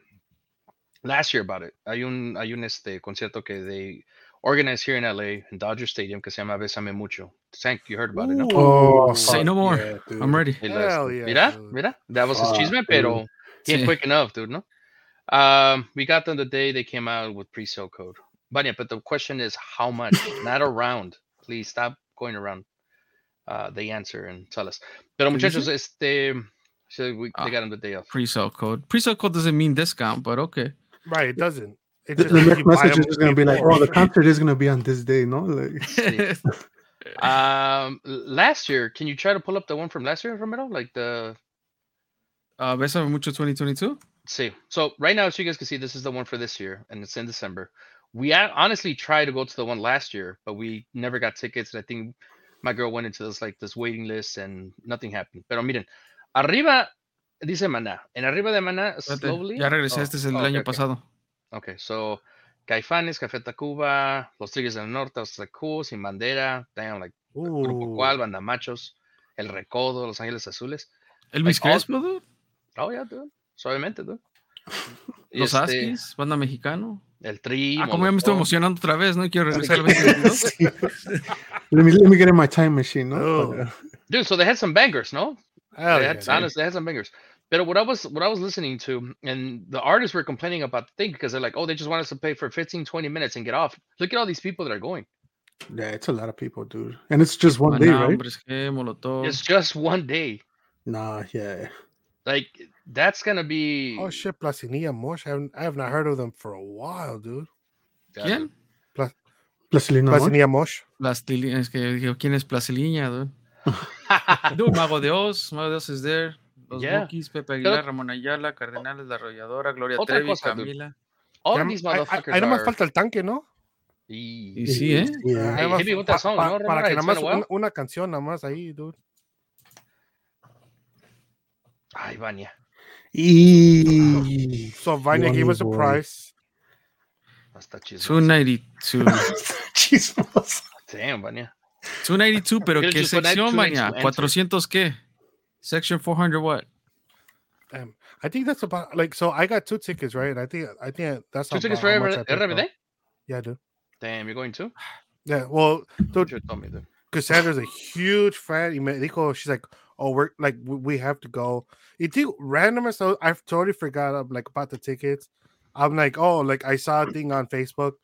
last year about it. Hay un, hay un este concierto que they organized here in LA in Dodger Stadium que se llama Besame Mucho. Thank you heard about it, no? Oh, Say no more. yeah. I'm ready. Y Hell yeah, mira, dude. mira, that was his chisme, dude. pero he ain't quick enough, dude, no? Um, we got them the day they came out with pre-sale code. But yeah, but the question is how much? Not around. Please stop going around. Uh, the answer and tell us. Pero ¿Qué muchachos, este, so we, Ah. they got them the day off. Pre-sale code. Pre-sale code doesn't mean discount, but okay. Right, it doesn't. It The, just the means next you buy message 'em is just gonna be like, "Oh, the concert is gonna be on this day." No, like Um, last year, can you try to pull up the one from last year, from Romero? Like the uh, Bésame Mucho 2022. see. So right now, so you guys can see, this is the one for this year, and it's in December. We honestly tried to go to the one last year, but we never got tickets. And I think my girl went into this like this waiting list, and nothing happened. Pero miren, arriba dice Maná, en arriba de Maná Espérate, slowly. ya regresé, Oh, este es el oh, del okay, año okay. pasado. Okay, so Caifanes, Café Tacuba, Los Tigres del Norte, Los Cool, Sin Bandera, damn, like Grupo Ooh. Cual, Banda Machos, El Recodo, Los Ángeles Azules. Elvis all- Crespo, dude. Oh, yeah, dude. Suavemente, dude. Y Los este, Askis, banda mexicano. El Tri. Ah, como ya me estoy emocionando otra vez, ¿no? Quiero regresar al 2022. let me let me get in my time machine. No, Oh. Uh, Dude, so they had some bangers, no? Hell they yeah, had, dude. honestly, they had some bangers. But what I was what I was listening to, and the artists were complaining about the thing because they're like, oh, they just want us to pay for 15, 20 minutes and get off. Look at all these people that are going. yeah, it's a lot of people, dude, and it's just one day, right? Hombres G, Molotov. It's just one day. Nah, yeah. Like that's gonna be. Oh shit, Placinia Mosh. I haven't I have not heard of them for a while, dude. Yeah, ¿Quién? Plastilina Mosh? Placinia Mosh. Plastili- es que dije, ¿quién es Plasiliña, dude? Dude, Mago de Oz, Mago de Oz is there. Los Yeah. Bookies, Pepe Aguilar, Ramón Ayala, Cardenales, La Arrolladora, Gloria Otra Trevi, cosa. Camila. Ahí- ahí- motherfuckers Ahí nomás are. falta el tanque, ¿no? Y- Y sí, ¿eh? Yeah. Hey, pa- song, pa- no, para que nada más una, una canción nada más ahí, dude. Ay, Vania. Eee. So Vanya gave us a price. Hasta chismoso. 292. Chismoso. Damn, Vania. 292, pero Pero ¿qué just sección, two maña? 400 qué? Section 400 what? Um, I think that's about like so. I got two tickets, right? And I think I think that's Two tickets for how much I RBD? paid for- RBD? Yeah, dude. Damn, you're going too? Yeah, well, dude, You told me that. Cassandra's a huge fan. Y me she's like, oh, we're like, we, we have to go. Y digo, random, so I've totally forgot um, like about the tickets. I'm like, oh, like I saw a thing on Facebook.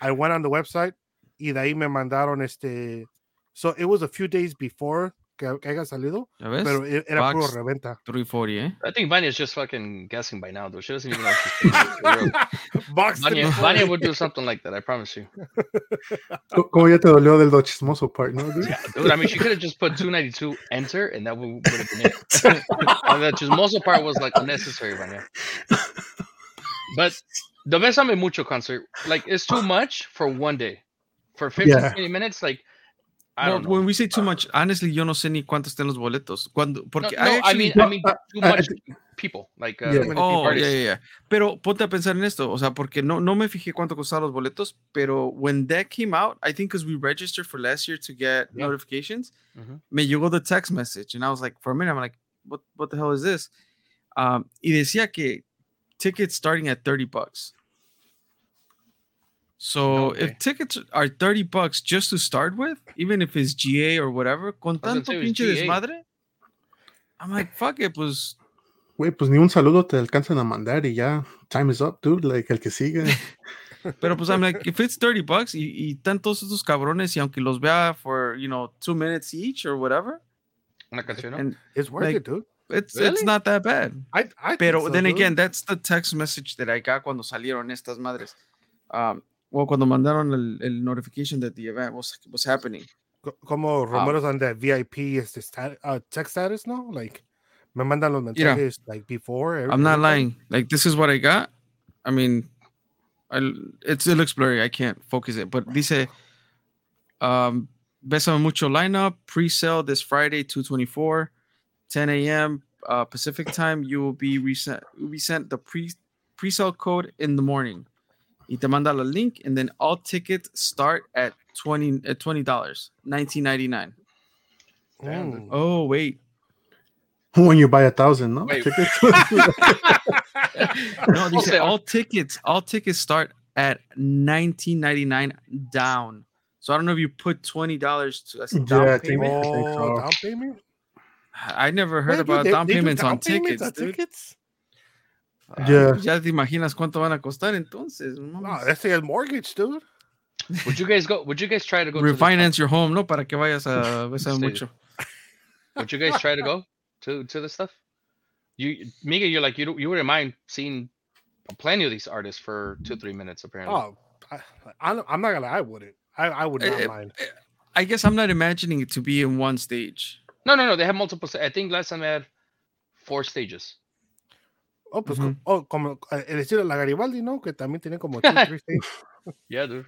I went on the website y de ahí me mandaron este. So it was a few days before que, que haya salido, ¿Ya ves? pero era puro reventa. 340, ¿eh? I think Vanya's just fucking guessing by now, though. She doesn't even know if she's paying for real. Box Vanya, Vanya would do something like that, I promise you. Co- ¿Cómo ya te dolió del do chismoso part, no? dude? Dude, I mean, she could have just put 292 enter, and that would, would have been it. and the chismoso part was like unnecessary, Vanya. But the best I'm Besame Mucho concert, like, it's too much for one day. For 15, Yeah. 20 minutes, like, I don't know. when we say too much, honestly, yo no sé ni cuántos estén los boletos. Cuando, porque no, I I actually- mean, No, I mean, uh, too I- I much think- people, like, uh, Yeah. too many Oh, yeah, yeah, yeah. Pero ponte a pensar en esto, o sea, porque no, no me fijé cuánto costaban los boletos, pero when that came out, I think because we registered for last year to get Yeah. notifications, Mhm. me llegó the text message, and I was like, for a minute, I'm like, what, what the hell is this? Um, y decía que tickets starting at 30 bucks. So No way. if tickets are 30 bucks just to start with, even if it's GA or whatever, con I was gonna tanto say it was pinche GA. desmadre, I'm like, fuck it, pues Güey, pues ni un saludo te alcanzan a mandar y ya. Time is up, dude. Like, el que sigue. Pero pues I'm like, if it's 30 bucks y, y tantos estos cabrones y aunque los vea for, you know, two minutes each or whatever, Una canción, and It's worth Like, it, dude. it's Really? it's not that bad. I, I Pero so, then dude. again, that's the text message that I got cuando salieron estas madres. Um, well, cuando mandaron el, el notification that the event was, was happening. Co- como rumores on that VIP este stat, uh, text status, no? Like, me mandan los mensajes like before. I'm not lying. Like this is what I got. I mean, I it's it looks blurry. I can't focus it. But dice, um, Besame Mucho lineup pre-sale this Friday, 224, 10 a.m. Uh, Pacific time. You will be resent. Will be sent the pre pre-sale code in the morning. Y te manda la link, and then all tickets start at twenty at twenty dollars, nineteen ninety nine. Damn, dude. Mm. Oh wait, When you buy a thousand, no? Wait. Tickets. No, they say all tickets, all tickets start at nineteen ninety nine down. So I don't know if you put twenty dollars to as a down Yeah, I think- payment. Oh, so. down payment? I never heard Wait, dude, about they- down they do payments down on payments tickets, on dude. tickets? Yeah. Ya te imaginas cuánto van a costar entonces. No No, mames. that's a mortgage, dude. Would you guys go? Would you guys try to go? To the, Refinance your home, no, para que vayas a besar Sí. mucho. would you guys try to go to to the stuff? You, Mika, you're like you. don't- You wouldn't mind seeing plenty of these artists for two, three minutes, apparently. Oh, I, I'm I'm not gonna lie, I wouldn't. I, I would not Eh, mind. I guess I'm not imagining it to be in one stage. No, no, no. They have multiple. sta- I think last time they had four stages. Oh, pues, Ujú. co- oh, como eh, el estilo de la Garibaldi, ¿no? Que también tiene como two, three stages Yeah, dude.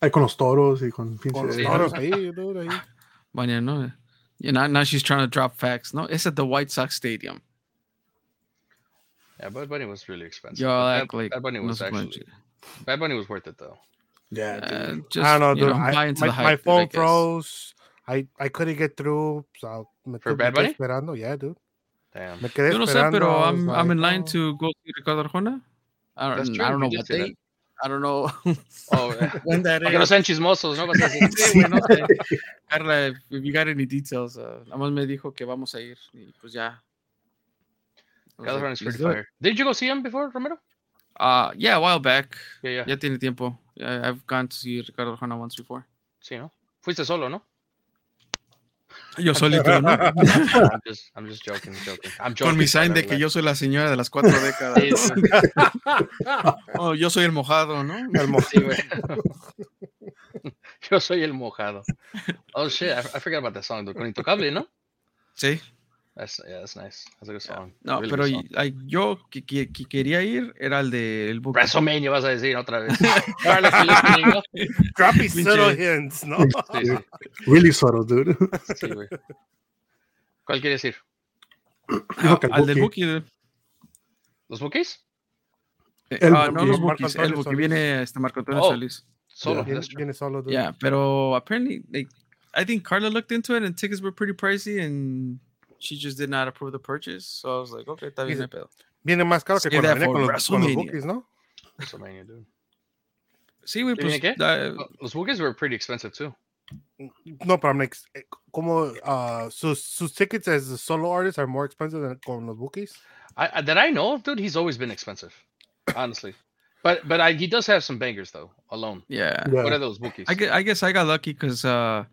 Ahí con los toros y con con los pinche. Toros ahí, dude, ahí. Vaya, no. Yeah, now, now she's trying to drop facts. No, it's at the White Sox Stadium. Yeah, Bad Bunny was really expensive. Yo but Bad, act like Bad Bunny was actually. Bad Bunny was worth it though. Yeah, Uh, dude. just, I don't know, you dude. I- my, hype, my dude, I phone guess. froze. I, I couldn't get through. So me For tu- Bad me quedé Bunny? esperando. Yeah, dude. Damn. Me quedé Yo no sé, pero I was I'm I'm in like, line oh. to go see Ricardo Arjona. I don't, I don't know what date. I don't know Oh, when that para que no sean chismosos, ¿no? Vas a decir, Sí, güey, no sé. Carla, if, you got any details, uh, nada más me dijo que vamos a ir y pues ya. Calderon like, is "Let's pretty do it." fire. Did you go see him before, Romero? Uh, yeah, a while back. Yeah, yeah. Ya tiene tiempo. I've gone to see Ricardo Arjona once before. Sí, ¿no? Fuiste solo, ¿no? Yo solito, ¿no? I'm just, I'm just joking, joking. I'm joking. Con mi sign de que yo soy la señora de las cuatro décadas. Sí, sí, Oh, yo soy el mojado, ¿no? El mo- sí. Yo soy el mojado. Oh shit, I, I forgot about that song, dude. Con Intocable, ¿no? Sí. That's yeah, that's nice. That's a good song. No, Really pero good song. yo que, que- que quería ir era el de el. WrestleMania vas a decir otra vez. Droppy subtle hints, ¿no? Sí, sí, Really subtle, dude. sí, güey. ¿Cuál quiere decir? Que el al del. Buki. ¿Los Bookies? El Ah, no los Bukis, el Solís. viene este Marco Antonio Oh. Solís. Solo. Viene, solo, dude. Yeah, pero apparently, like, I think Carla looked into it and tickets were pretty pricey and she just did not approve the purchase. So I was like, okay, está bien, no hay pedo. Viene más caro que Save cuando that for con los, con los WrestleMania. Bukis, ¿no? WrestleMania, dude. Sí, güey, ¿Sí pues. viene qué? ah, Los Bukis were pretty expensive too. No, pero I'm like, eh, como uh, sus, sus tickets as a solo artist are more expensive than con los Bukis. I, I that I know, of, dude. He's always been expensive, honestly. But but I, he does have some bangers though. Alone. yeah. Yeah. What are those Bukis? I guess, I guess I got lucky because uh,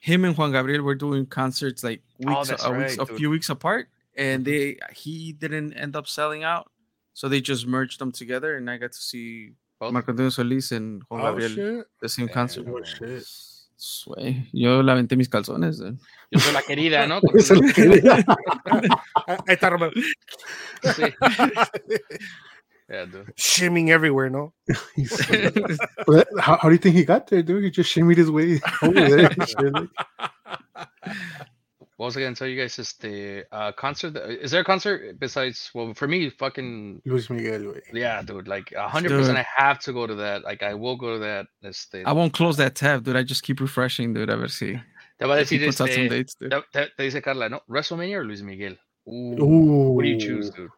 him and Juan Gabriel were doing concerts like Oh, weeks, that's a, weeks a few weeks apart, and they he didn't end up selling out, so they just merged them together, and I got to see Both? Marco Antonio Solís and Juan Oh Gabriel shit! the same Damn. concert. Oh, shit. Sway. Yo la aventé mis calzones. eh. Yo soy la querida, ¿no? Esa es la querida. Ahí está Romero. Sí. Yeah, dude. shimming everywhere, no? He's- Well, how, how do you think he got there, dude? He just shimmied his way over there. and shit, like- What was I gonna tell you guys? Just the uh, concert. that- Is there a concert besides? Well, for me, fucking Luis Miguel, güey. yeah, dude. Like a hundred percent, Dude. I have to go to that. Like I will go to that. Este, I won't close that tab, dude. I just keep refreshing, dude. A ver si te va a if he decir some este. dates, dude. Te, te- te dice Carla, ¿no? WrestleMania or Luis Miguel? Ooh, Ooh. what do you choose, dude?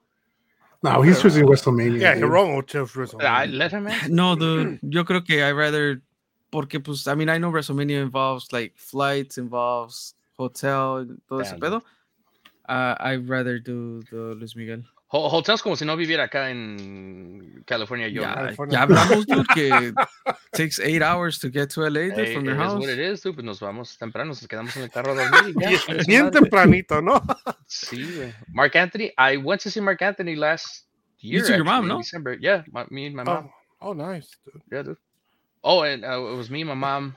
No, he's choosing WrestleMania. Yeah, dude. Hiromo chose WrestleMania. I, let him answer. No, dude. Yo creo que I rather porque pues I mean I know WrestleMania involves like flights, involves hotel, and todo ese Damn. pedo. Uh, I'd rather do the Luis Miguel. Ho- Hotels como si no viviera acá en California. Yo, Ya, California. ya hablamos, dude, que takes eight hours to get to LA, dude, Hey, from your is house. what it is, dude. Pues nos vamos temprano, nos quedamos en el carro a dormir. y ya, Bien- chingue su Bien madre. tempranito, ¿no? Sí, güey. Marc Anthony. I went to see Marc Anthony last year. took your mom, actually, in no? December. Yeah, my, me and my mom. Oh, oh, nice. Dude. Yeah, dude. Oh, and uh, it was me, my mom,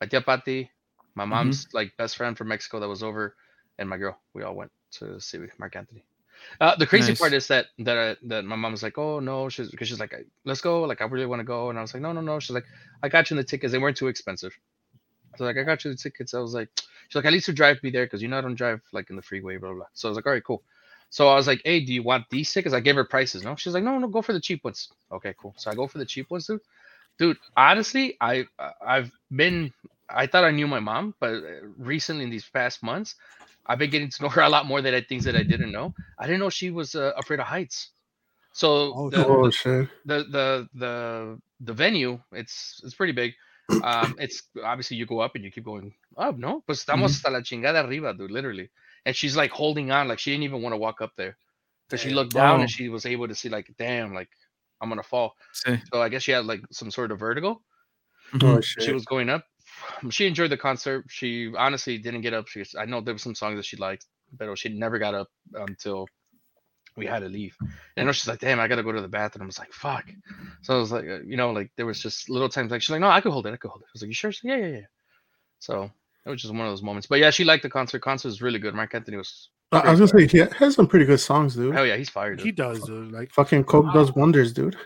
my tia Pati, my Mm-hmm. mom's like best friend from Mexico that was over, and my girl. We all went to see Marc Anthony. Uh, the crazy part is that that uh, that my mom was like, "Oh no," she's because she's like, "Let's go." Like, I really want to go, and I was like, "No, no, no." She's like, "I got you in the tickets. They weren't too expensive." So like, I got you the tickets. I was like, she's like, "At least you drive me there because you know I don't drive like in the freeway, blah blah." blah. So I was like, "All right, cool." So I was like, "Hey, do you want these tickets?" I gave her prices. No, she's like, "No, no, go for the cheap ones." Okay, cool. So I go for the cheap ones, dude. Dude, honestly, I I- I've been I thought I knew my mom, but uh, recently in these past months, I've been getting to know her a lot more than I things that I didn't know. I didn't know she was uh, afraid of heights. So Oh, the, Oh, shit. the the the the venue it's it's pretty big um it's obviously you go up and you keep going up no pues estamos hasta la chingada arriba dude literally and she's like holding on like she didn't even want to walk up there because she looked down Oh. and she was able to see like damn like i'm gonna fall Sí. so i guess she had like some sort of vertigo Oh, Mhm. shit. she was going up she enjoyed the concert. She honestly didn't get up. She i know there were some songs that she liked but she never got up until we had to leave. And she's like damn i gotta go to the bathroom. I was like fuck. So i was like uh, you know like there was just little times like she's like no i could hold it i could hold it. I was like you sure? She's like, yeah yeah yeah. So it was just one of those moments. But yeah she liked the concert. Concert was really good. Marc Anthony was I I was gonna say he has some pretty good songs, dude. hell yeah he's fired He does, dude. Like, Fucking Coke does wonders, dude.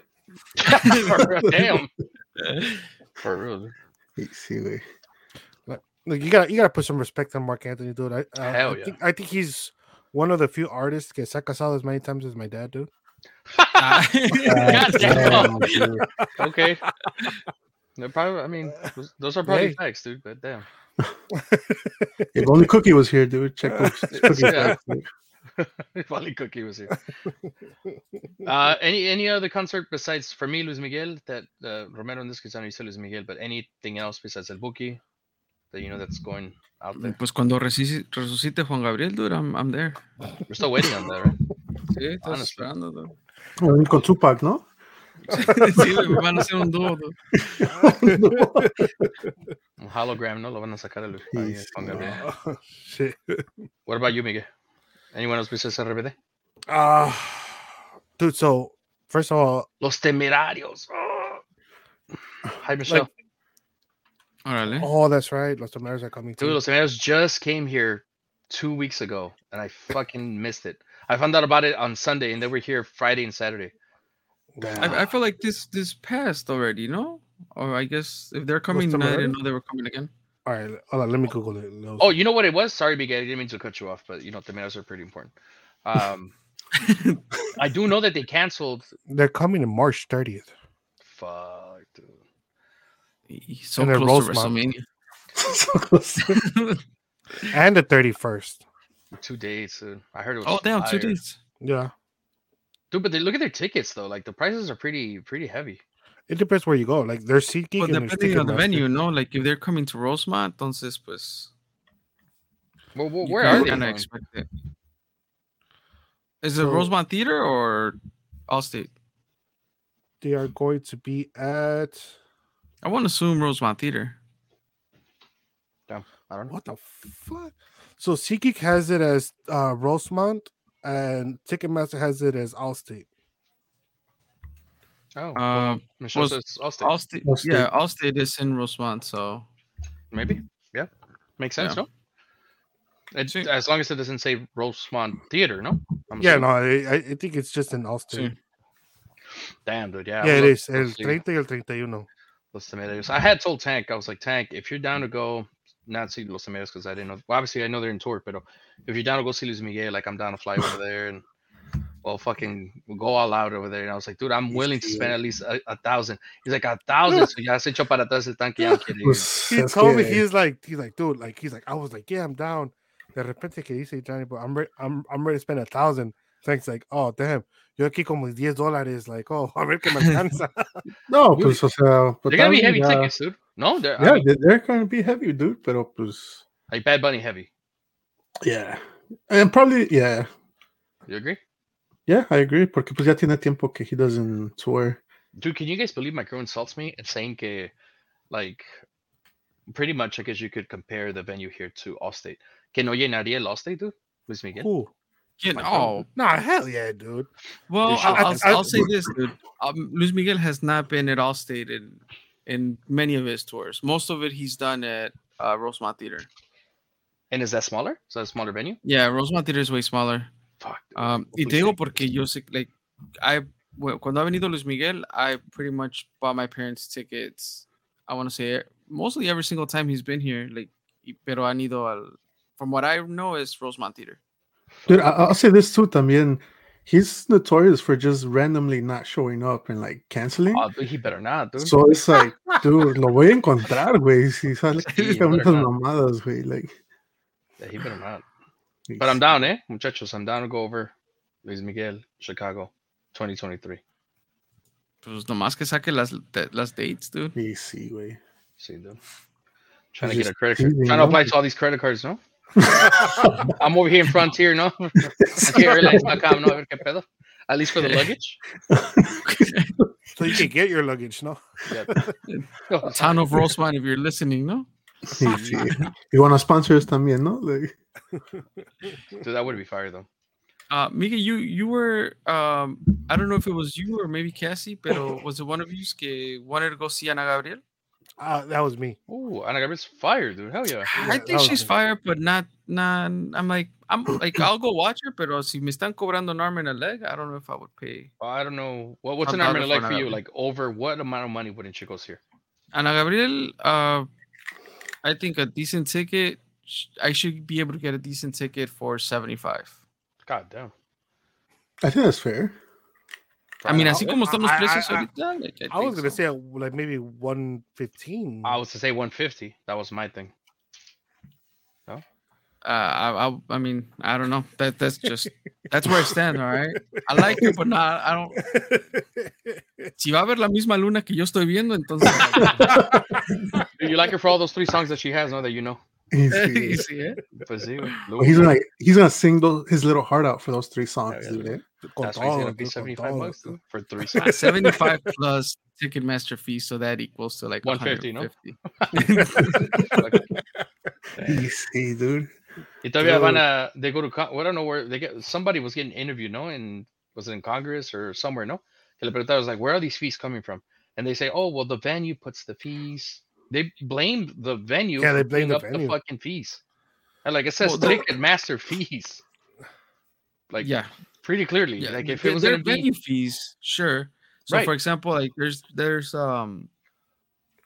damn. For real. dude. like Sí, güey. you gotta you gotta put some respect on Marc Anthony, dude. I, uh, Hell I yeah. think I think he's one of the few artists que se ha casado as many times as my dad, dude. Ah, God damn. Damn, dude. okay They're probably i mean those, those are probably Hey. facts dude but damn If only Cookie was here, dude. Check Cookie's Cookie's Yeah. facts. If only Cookie was here. Uh, any any other concert besides for me Luis Miguel that uh, Romero in this case I know you said Luis Miguel, but anything else besides El Buki that you know that's going out there? Pues cuando resuci- resucite Juan Gabriel, dude, I'm, I'm there. We're still waiting on that, right? Sí, estás Honestly. esperando, dude. Bueno, Con Tupac, ¿no? Sí, güey, me van a hacer un dúo, dude. Un hologram, no lo van a sacar a Luis. ahí, Juan. Gabriel. Shit. What about you, Miguel? Anyone else besides RBD? Uh, dude, so first of all, Los Temerarios. Oh. Hi, Michelle. Órale. oh, that's right. Los Tomares are coming Dude, too. Los Temerarios just came here two weeks ago, and I fucking missed it. I found out about it on Sunday, and they were here Friday and Saturday. I, I feel like this this passed already, no? Or I guess if they're coming, I didn't know they were coming again. All right, hold on. Let me Google it. Los- Oh, you know what it was? Sorry, Big Ed, I didn't mean to cut you off, but you know tomatoes are pretty important. Um, I do know that they canceled. they're coming in March 30th. Fuck, dude. He's so And then close to Rosemont. WrestleMania. And the 31st. Two days, dude. I heard it was. oh damn, two days. Yeah. dude. But they look at their tickets though. Like the prices are pretty, pretty heavy. It depends where you go. Like there's SeatGeek But and there's depending on the Ticketmaster. venue, no? Like if they're coming to Rosemont, entonces pues. Well, well where are they? kinda from? expect it. Is it So- Rosemont Theater or Allstate? They are going to be at I want to assume Rosemont Theater. Damn, I don't know. What the fuck? So SeatGeek has it as uh, Rosemont, and Ticketmaster has it as Allstate. Oh, Uh, Michelle was- says Allstate. Allstate, Allstate. yeah, Allstate is in Rosemont, so Maybe. Yeah. Makes sense, Yeah. no? It's, as long as it doesn't say Rosemont Theater, no? I'm Yeah, assuming. no, I, I I think it's just an Allstate. Damn, dude. Yeah. Yeah, I it would is. love El 30 y el 31. Los Tomatoes. I had told Tank, I was like, Tank, if you're down to go, not see Los Tomatoes because I didn't know. Well, obviously, I know they're in tour, but if you're down to go see Luis Miguel, like I'm down to fly over there and well, fucking we'll go all out over there. And I was like, dude, I'm willing to spend at least a, a thousand. He's like, a thousand. So ya se echó para atrás el tanque. ya no quiere ir. He es told me he's like he's like dude like he's like I was like yeah I'm down. De repente que dice Johnny, but I'm re- I'm I'm ready to spend a thousand. Thanks like oh damn, yo aquí como 10 dólares like oh a ver que me alcanza. No, pues, o sea, They're gonna be heavy ya- tickets, dude. No, they're I Yeah, mean, they- they're going to be heavy, dude. Pero pues, like Bad Bunny heavy. yeah, and probably, yeah, You agree? Yeah, I agree. Porque pues ya tiene tiempo que he doesn't tour. Dude, can you guys believe my crew insults me and saying que, like, pretty much, I guess you could compare the venue here to Allstate. Que no llenaría el Allstate, dude? Luis Miguel? Ooh, Yeah, My oh, nah hell yeah dude. well, should- I'll, I'll, I- I'll say this, dude. Um, Luis Miguel has not been at Allstate in, in many of his tours. Most of it he's done at uh, Rosemont Theater. And is that smaller? Is that a smaller venue? Yeah, Rosemont Theater is way smaller. Fuck. Um, y te digo porque yo sé, like, I well, cuando ha venido Luis Miguel, I pretty much bought my parents tickets. I want to say mostly every single time he's been here, like, pero han ido al. From what I know, is Rosemont Theater. Dude, I- I'll say this too. También, he's notorious for just randomly not showing up and like canceling. Oh, dude, he better not, dude. So it's like, dude, lo voy a encontrar, güey. Si sale Sí, con better unas mamadas, güey. Like, Yeah, he better not. But I'm down, eh? Muchachos, I'm down to go over Luis Miguel, Chicago, 2023. Pues nomás que saque las, de- las dates, dude. Sí, sí, güey. See, dude. Trying to get a credit card. teasing, Trying to apply to all these credit cards, no? I'm over here in Frontier, no? Aquí airlines.com, no? A ver qué pedo. At least for the luggage. So you can get your luggage, no? Yeah. Town of Rosemont, if you're listening, no? Sí, sí. You want to sponsor us también, no? Like, Dude, that would be fire, though. Uh, Mika, you you were um I don't know if it was you or maybe Cassie, pero was it one of you que wanted to go see Ana Gabriel? Uh, that was me. Oh, Ana Gabriel's fire, dude. Hell yeah. I Yeah, think she's me. fire, but not not. I'm like I'm like I'll go watch her, pero si me están cobrando an arm and a leg, I don't know if I would pay. I don't know. What, what's I'm an arm and a leg for Ana you? Like, over what amount of money wouldn't you go see her? Ana Gabriel, uh, I think a decent ticket. I should be able to get a decent ticket for seventy five. God damn. I think that's fair. I mean, Wow. así como están los I- I- precios I- ahorita, like, I was gonna so. say like maybe one fifteen. I was to say 150. That was my thing. Uh, I, I, I mean, I don't know. That that's just that's where I stand. All right, I like it, but not. I don't. Si va a ver la misma luna que yo estoy viendo, entonces. You like her for all those three songs that she has, no? That you know. He's, you see? Pues sí. Well, he's gonna he's gonna sing those, his little heart out for those three songs, yeah, dude. eh? That's why it's gonna be 75 todo. bucks dude, for three songs. 75 plus Ticketmaster fee, so that equals to like 150, ¿no? 150. Easy, dude. Y todavía van a, they go to, con- well, I don't know where they get, somebody was getting interviewed, no? And was it in Congress or somewhere, no? Que le preguntaron, was like, where are these fees coming from? And they say, oh, well, the venue puts the fees. They blame the venue Yeah, they for blame putting the up venue. the fucking fees. And like it says, Well, the- Ticketmaster fees. Like, yeah, pretty clearly. yeah. Like, if it was there going be, venue fees, sure. So, Right. for example, like there's there's um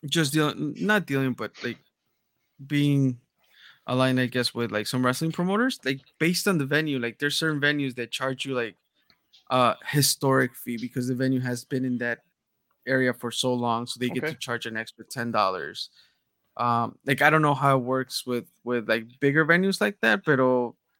just dealing not dealing, but like being aligned, I guess, with like some wrestling promoters, like based on the venue, like there's certain venues that charge you like a historic fee because the venue has been in that area for so long, so they get to charge an extra ten dollars. Um, like I don't know how it works with with like bigger venues like that, but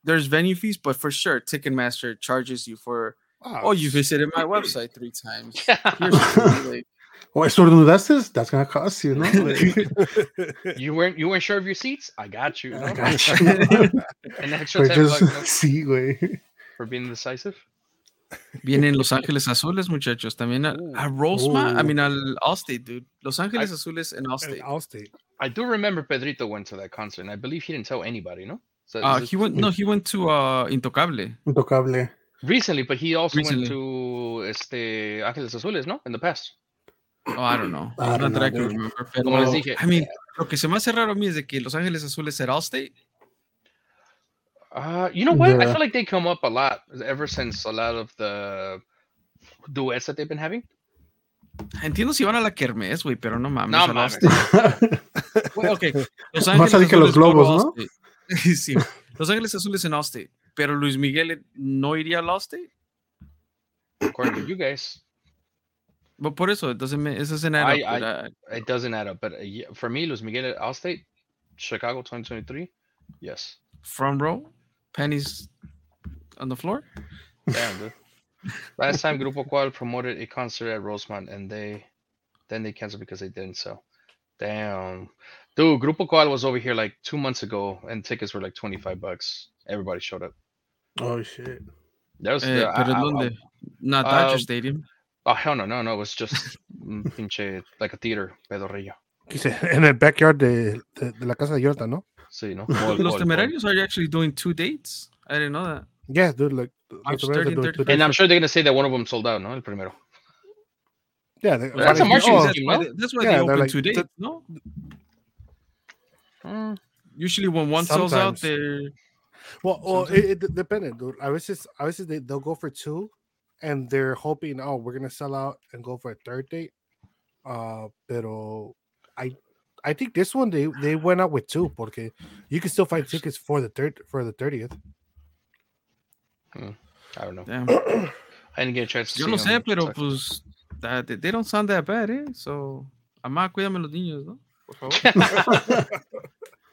there's venue fees, but for sure, Ticketmaster charges you for oh you visited my website three times. Here's a fee, like, Oh, estornudaste? That's gonna cost you, no? Like, you weren't, you weren't sure of your seats? I got you. I no? got you. An extra Or 10 just bucks no? sí, güey. for being decisive. Vienen Los Ángeles Azules, muchachos. También a, a Ooh. Rosemont. I Ooh. mean, al Allstate, dude. Los Ángeles Azules and And Allstate. Allstate. I do remember Pedrito went to that concert, and I believe he didn't tell anybody, no? So Uh, this he went. No, he went to uh, Intocable. Intocable. recently, but he also Recently. went to este Ángeles Azules, no? In the past. Oh, I don't know. I don't I know, remember. Pero, Como les dije, I mean, lo que se me hace raro a mí es de que Los Ángeles Azules era Allstate. Uh, you know what? I Yeah. feel like they come up a lot ever since a lot of the duets that they've been having. Entiendo si van a la Kermés, güey, pero no mames. No mames. Los Más Ángeles ahí que los Azules, globos, ¿no? Sí. Los Ángeles Azules en Allstate. Pero Luis Miguel no iría al Allstate. According to you guys, Bueno, Por eso, entonces me, eso es en era, I- I- pero, it doesn't add up. But uh, yeah, for me, Luis Miguel at Allstate, Chicago 2023, yes. front row, pennies on the floor. Damn, dude. Last time Grupo Cual promoted a concert at Rosemont, and they then they canceled because they didn't sell. Damn, dude. Grupo Cual was over here like two months ago, and tickets were like 25 bucks. Everybody showed up. oh shit. That was Eh, the- I- pero I- I- Not Dodger Uh, Stadium. Oh hell no, no, no. It was just pinche like a theater, pedorrillo. Dice, en el backyard de, de, de la casa de Jonathan, ¿no? Sí, no. Los Temerarios are actually doing two dates. I didn't know that. Yeah, dude, like March los Temerarios 30 and do- 31st. do And I'm sure they're gonna say that one of them sold out, no? El primero. yeah, they- That's a why- marching oh, that's scheme, why, no? they, that's why Yeah, they open like- two dates. that- no, Mm, usually when one sells out, they're Well, well it, it depended, dude. I was just, I was just, they, they'll go for two, and they're hoping, oh, we're gonna sell out and go for a third date. Uh, pero I, I think this one they they went out with two, porque you can still find tickets for the third for the thirtieth. I don't know. damn. I didn't get a chance to Yo see no them, sé, pero so- pues that, they don't sound that bad, eh? So, amá, cuídame los niños, ¿no? Por favor.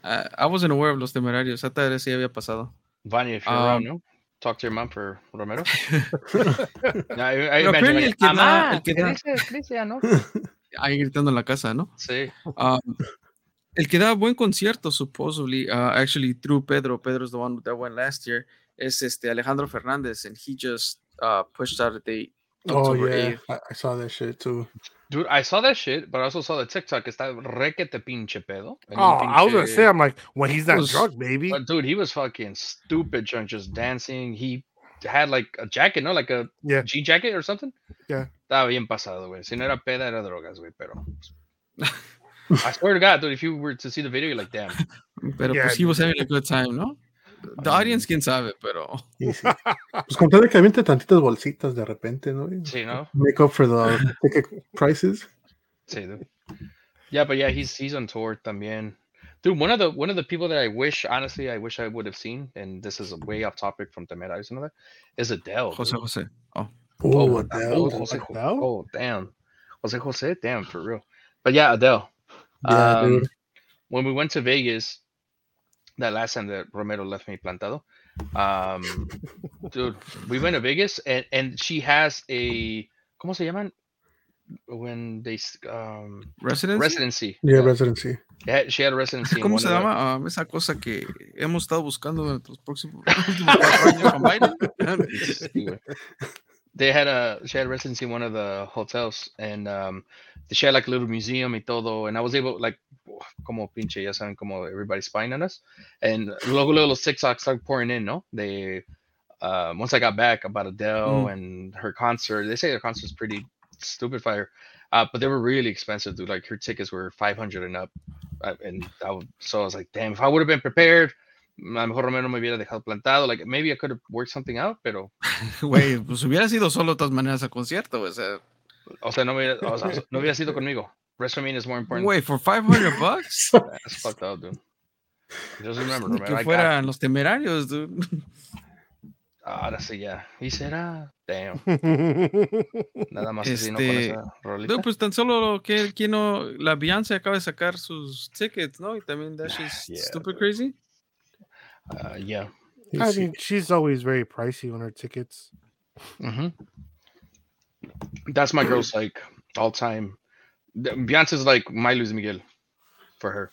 I, I wasn't aware of los temerarios. Hasta era si había pasado. Vanya, if you're Um, around, no? Talk to your mom for Romero. No, I, I Pero imagine like, el que da- "Mamá, el que da- crece, crece ya, ¿no? Ahí gritando en la casa, ¿no? Sí. Um, el que da buen concierto, supposedly, uh, actually through Pedro, Pedro's the one that went last year, es este Alejandro Fernandez, and he just uh, pushed out a date. Oh yeah, 8th. I, I saw that shit too. Dude, I saw that shit, but I also saw the TikTok. Está requete pinche pedo. Oh, un I was gonna say, I'm like, when he's not was- drunk, baby. But dude, he was fucking stupid drunk, just dancing. He had like a jacket, no, like a Yeah. G jacket or something. Yeah. Estaba bien pasado, güey. Si no era peda, era drogas, güey. Pero I swear to God, dude, if you were to see the video, you're like, damn. Pero Yeah, pues he was having a good time, ¿no? The audience, quién sabe, pero Y sí. Pues con tal de que aviente tantitas bolsitas de repente, ¿no? Sí, no? Make up for the ticket prices. Sí, dude. Yeah, but yeah, he's he's on tour también. Dude, one of the one of the people that I wish, honestly, I wish I would have seen, and this is a way off topic from Temerarios and all that, is Adele. Jose dude. Jose. Oh, Oh, Adele. oh, Jose, Adele? oh, damn. Jose Jose, damn, for real. But yeah, Adele. Yeah, Um, dude. when we went to Vegas, that last time that Romero left me plantado, um, dude, we went to Vegas and and she has a, ¿cómo se llaman? When they um Residency. residency. Yeah, Yeah, residency. She had- she had a residency. ¿Cómo se llama? Um, esa cosa que hemos estado buscando durante los próximos últimos cuatro años con Biden. Sí. They had a she had residency in one of the hotels and um she had like a little museum y todo and I was able like como pinche ya saben como everybody's spying on us. And luego little los TikToks started pouring in no? They um once I got back about Adele and her concert they say her concert's pretty stupid fire uh but they were really expensive dude like her tickets were 500 and up uh, and I so I was like damn if I would have been prepared a lo mejor Romero me hubiera dejado plantado like maybe I could have worked something out pero Güey, pues hubiera sido solo de todas maneras a concierto. O sea, O sea, no hubiera, o sea, no hubiera sido conmigo. WrestleMania is more important. güey, for 500 bucks. That's fucked up, dude. Just remember, Ni Romero, que I got- fueran los temerarios, dude. Ahora sí, ya. Y será. Damn. Nada más así, ¿no? Con Este, esa rolita. No, pues tan solo que, que no, la Beyoncé acaba de sacar sus tickets, ¿no? Y también that shit's Yeah, stupid crazy. Uh, yeah. Y I sí. mean, she's always very pricey on her tickets. hmm That's my girl's like all time. Beyonce's like my Luis Miguel for her.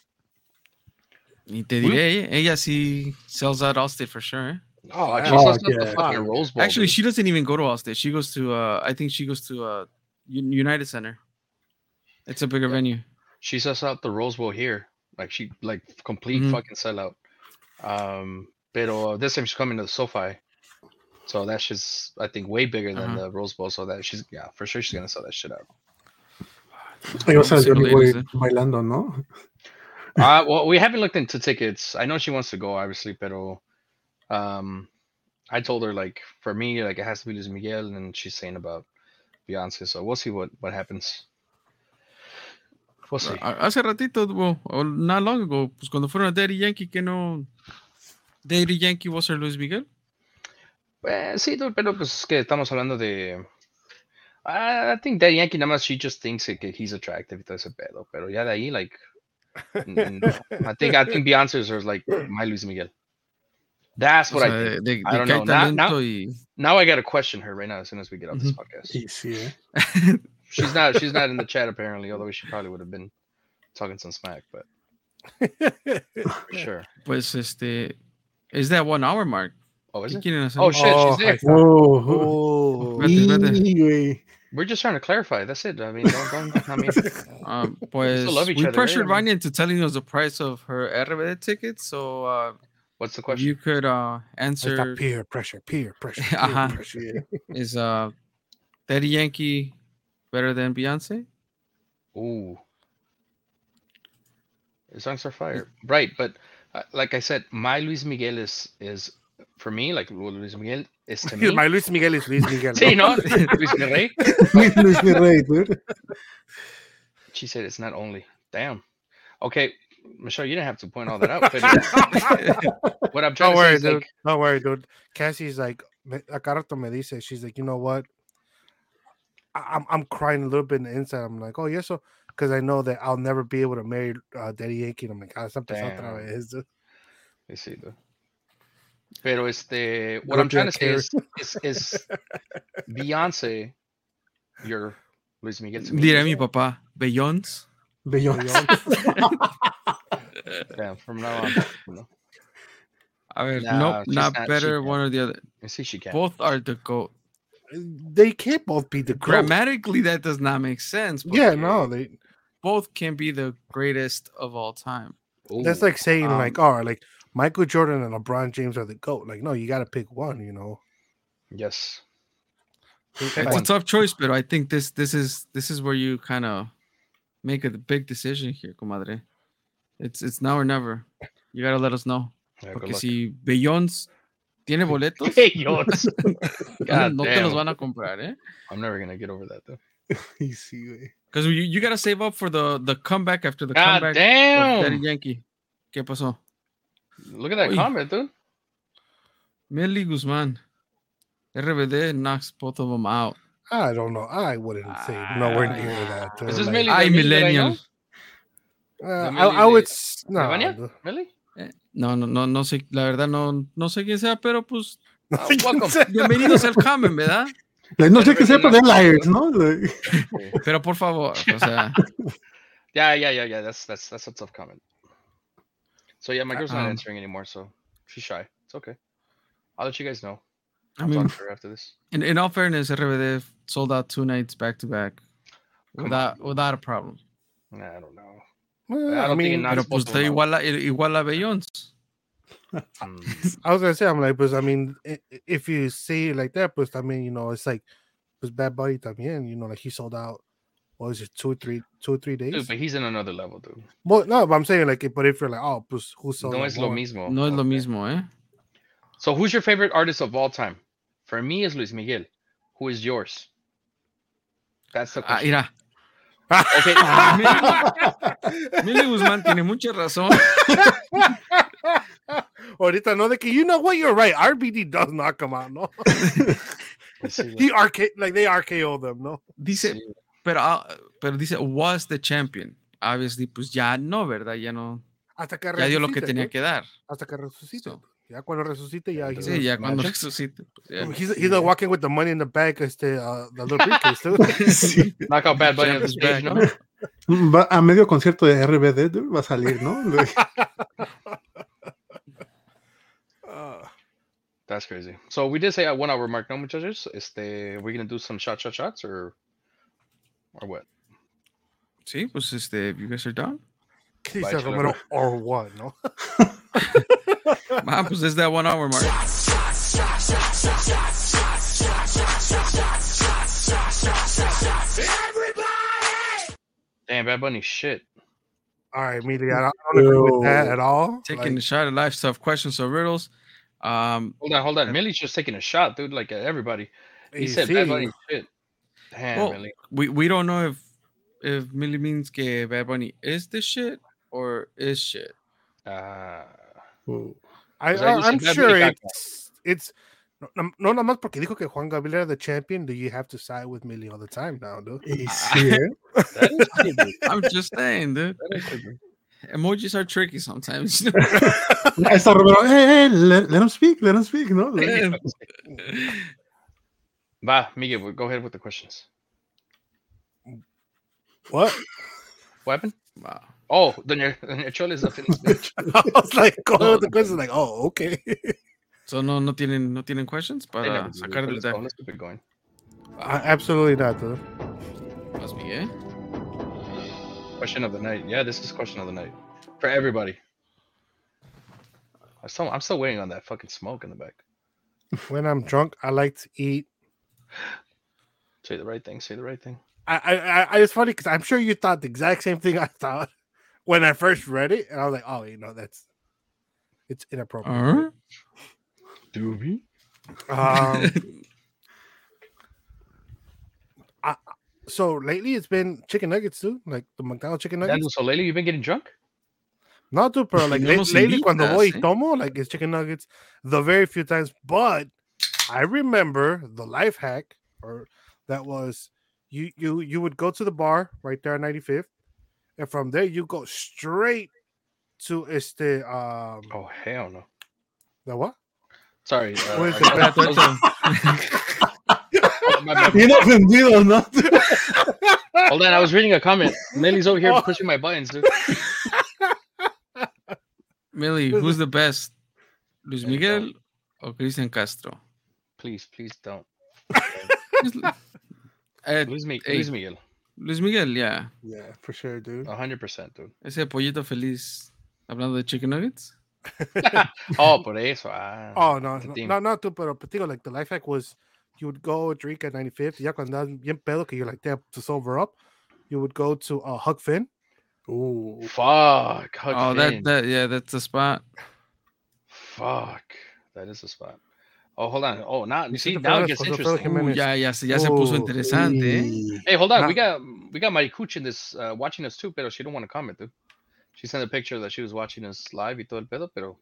Y te diré, eh, ella sí sells out Allstate for sure. eh? Oh, yeah. she Oh, sells out the yeah. fucking Rose Bowl. Actually, dude. she doesn't even go to Allstate. She goes to, uh, I think she goes to uh, United Center. It's a bigger Yeah. venue. she sells out the Rose Bowl here. Like she like complete Mhm. fucking sellout. Um, pero this time she's coming to the SoFi, so that's just I think way bigger than Uh-huh. the Rose Bowl. So that she's yeah for sure she's gonna sell that shit out. Ahí va a ser Sí, lo Johnny Boy dices, eh. bailando, ¿no? Uh, well, we haven't looked into tickets. I know she wants to go, obviously, pero um, I told her like for me, like it has to be Luis Miguel, and she's saying about Beyonce. So we'll see what what happens. Ha- Hace ratito, not long ago, pues cuando fueron a Daddy Yankee, que no. Daddy Yankee was ser Luis Miguel. Eh, sí, pero pues es que estamos hablando de. I I think Daddy Yankee nada más she just thinks que he's attractive y todo ese pedo, pero ya de ahí like. no. I think I think Beyonce's is like my Luis Miguel. That's O what sea, I think. de, de- I don't know. Now- now- y. Now I gotta question her right now as soon as we get off this podcast. Y sí, eh. She's not she's not in the chat apparently, although she probably would have been talking some smack, but for sure. Pues este. Is that one hour mark? Oh, is ¿Qué it? Oh shit, Oh, she's there. ahí está. Whoa. Oh, Espérate, espérate. Y, güey. We're just trying to clarify. That's it. I mean, don't, don't I mean, Um, pues love each we other, pressured I mean- Vanya into telling us the price of her RBD ticket. so uh, what's the question? you could uh, answer peer pressure, peer pressure. peer Ajá. pressure. is uh, Daddy Yankee better than Beyonce? Ooh. The songs are fire. Right, but uh, like I said, my Luis Miguel is is for me like Luis Miguel is to me. My Luis Miguel is Luis Miguel. Sí, ¿no? no, Luis Mi Rey. Luis, Luis mi dude. She said it's not only. Damn. Okay, Michelle, you didn't have to point all that out. But what I'm trying Don't to say worry, is dude. like, Don't worry, dude. Cassie's like, me- a cada rato me dice, she's like, you know what? I- I'm I'm crying a little bit in the inside. I'm like, oh, yeah, so because I know that I'll never be able to marry uh, Daddy Yankee. And I'm like, ah, something otra Damn. vez. dude." let me see though. Pero este, what Go I'm trying to Jack say is, is, is Beyonce, your Luis Miguel. to me. Diré mi papá, Beyoncé. Beyonce. Yeah, from now on. You know. A ver, Nah, nope, not not- better one or the other. I see, she can. Both are the goat. They can't both be the GOAT. Grammatically, that does not make sense. Yeah, no, they. both can be the greatest of all time. That's like saying um, like, oh, like Michael Jordan and LeBron James are the goat. Like, no, you got to pick one. You know. yes. It's Pick a tough choice, but I think this this is this is where you kind of make a big decision here, comadre. It's it's now or never. You gotta let us know. Yeah, good Porque si Beyoncé tiene boletos, Hey, yours. God no te los van a comprar, eh? I'm never gonna get over that though. Y sí, güey. Because you, you gotta save up for the the comeback after the God comeback of Daddy damn! Yankee. ¿Qué pasó? Look at that Oy. comment, dude. Millie Guzman. RBD knocks both of them out. I don't know. I wouldn't say nowhere near that. Is dude. this Like, Millie? Ay, the Millie I millennial. know? uh, I, I would. de- s- ¿De No, Vania? Really? Eh, No, no, no, no sé, la verdad no, no sé quién sea, pero pues Uh, welcome. bienvenidos al Kamen, ¿verdad? Like, no sé qué sepa de Everything Liars, ¿no? Like, Pero por favor, o sea, Yeah, yeah, yeah, yeah. That's that's that's a tough comment. So yeah, my girl's not Um, answering anymore, so she's shy. It's okay. I'll let you guys know. I I'll mean, talk to her after this. in, in all fairness, RBD sold out two nights back to back Come without without a problem. Nah, I don't know. Well, I I don't mean, knocks Pero both pues of está them out. igual a, igual a Beyoncé. Mm, I was gonna say, I'm like, but I mean, i- i- if you say it like that, but I mean, you know, it's like, was Bad Bunny también, you know, like he sold out. What was it, two or three, two or three days? dude, but he's in another level, dude. Well, no, but I'm saying like, but if you're like, oh, pues who sold No out es lo more? mismo. No es lo mismo, ¿eh? So who's your favorite artist of all time? For me, is Luis Miguel. Who is yours? That's the Ah, question. mira, okay. Millie Guzmán tiene mucha razón. Ahorita no de que you know what you're right. RBD does not come out, no. See, he RK like they RKO them, no. Dice, Sí. pero, ah, pero dice, was the champion. Obviously, pues ya no, ¿verdad? Ya no, Hasta que ya dio lo que tenía ¿no? que dar. Hasta que resucite. So, Ya cuando resucite, ya. he's Sí, ya cuando resucite. pues, ya. He's, he's walking with the money in the bag, este, uh, the little briefcase, too. Sí. Knock out Bad Bunny on Champ the is stage, back. ¿no? Va a medio concierto de RBD, va a salir, ¿no? Uh, That's crazy. So we did say a one hour mark, no, muchachos? Este, we're gonna do some shot, shot, shots, or or what? Sí, pues este, you guys are down. ¿Qué Bye. Romero? Or what, no? Ah, pues es that one hour mark. Damn, Bad Bunny shit. All right, Millie, I don't, I don't agree with that at all. Taking Like, a shot at life stuff, questions or riddles. Um, Hold on, hold on. Millie's just taking a shot, dude. Like everybody. He y said sí, Bad Bunny shit. Damn, Well, Millie. we, we don't know if if Millie means que Bad Bunny is the shit or is shit. Uh. I, O sea, I, I'm sure it's it's no, no, no nada más porque dijo que Juan Gabriel era the champion. Do you have to side with Millie all the time now, dude? Y sí, ¿eh? that is funny, dude. I'm just saying, dude. That is funny. Emojis are tricky sometimes. Ahí está Romero. Hey, hey, let, let him speak, let him speak, ¿no? Va, Miguel, go ahead with the questions. What? What happened? wow. Oh, Doña, Doña Chole is a finished bitch. I was like, going with the question, like, oh, okay. So no, no tienen, no tienen questions Hey, no, para dude, sacar del let's deck. let's keep it going. I, absolutely not, dude. Must be, eh? Question of the night. Yeah, this is question of the night for everybody. I'm still, I'm still waiting on that fucking smoke in the back. When I'm drunk, I like to eat. Say the right thing. Say the right thing. I, I, I I- it's funny because I'm sure you thought the exact same thing I thought when I first read it, and I was like, oh, you know, that's it's inappropriate. Uh-huh. Doobie. Um, so lately it's been chicken nuggets too, like the McDonald's chicken nuggets. Daniel, so lately you've been getting drunk? No, dude, pero like No lately cuando invitas, voy eh. tomo, like it's chicken nuggets the very few times. But I remember the life hack, or that was you you you would go to the bar right there on 95th, and from there you go straight to este um Oh hell no. the what? Sorry. Uh, What is I- the I- bad I was- Oh, my bad. Bien ofendido, ¿no? Hold on, I was reading a comment. Millie's over here Oh. pushing my buttons, dude. Millie, who's the best? Luis There you go. Miguel or Cristian Castro? Please, please don't. Eh, Luis, Mi- hey. Luis Miguel. Luis Miguel, yeah. Yeah, for sure, dude. hundred percent, dude. Ese pollito feliz hablando de chicken nuggets. Oh, por eso. Ah, Oh no, the no, team. no, no, tú, pero pero te digo, like the life hack was you would go drink at 95th, ya cuando andas bien pedo que you're like damn to sober up, you would go to uh, Huck Finn. Ooh. Fuck. Huck oh, Finn. that that yeah, that's the spot. Fuck. That is a spot. Oh, hold on. Oh, now you see Vicente now it Fernández, gets interesting. Uh, Jiménez. ya ya se ya se puso interesante. eh. Hey, hold on. Nah. We got we got Marikuch in this uh, watching us too, pero she don't want to comment, dude. She sent a picture that she was watching us live y todo el pedo, pero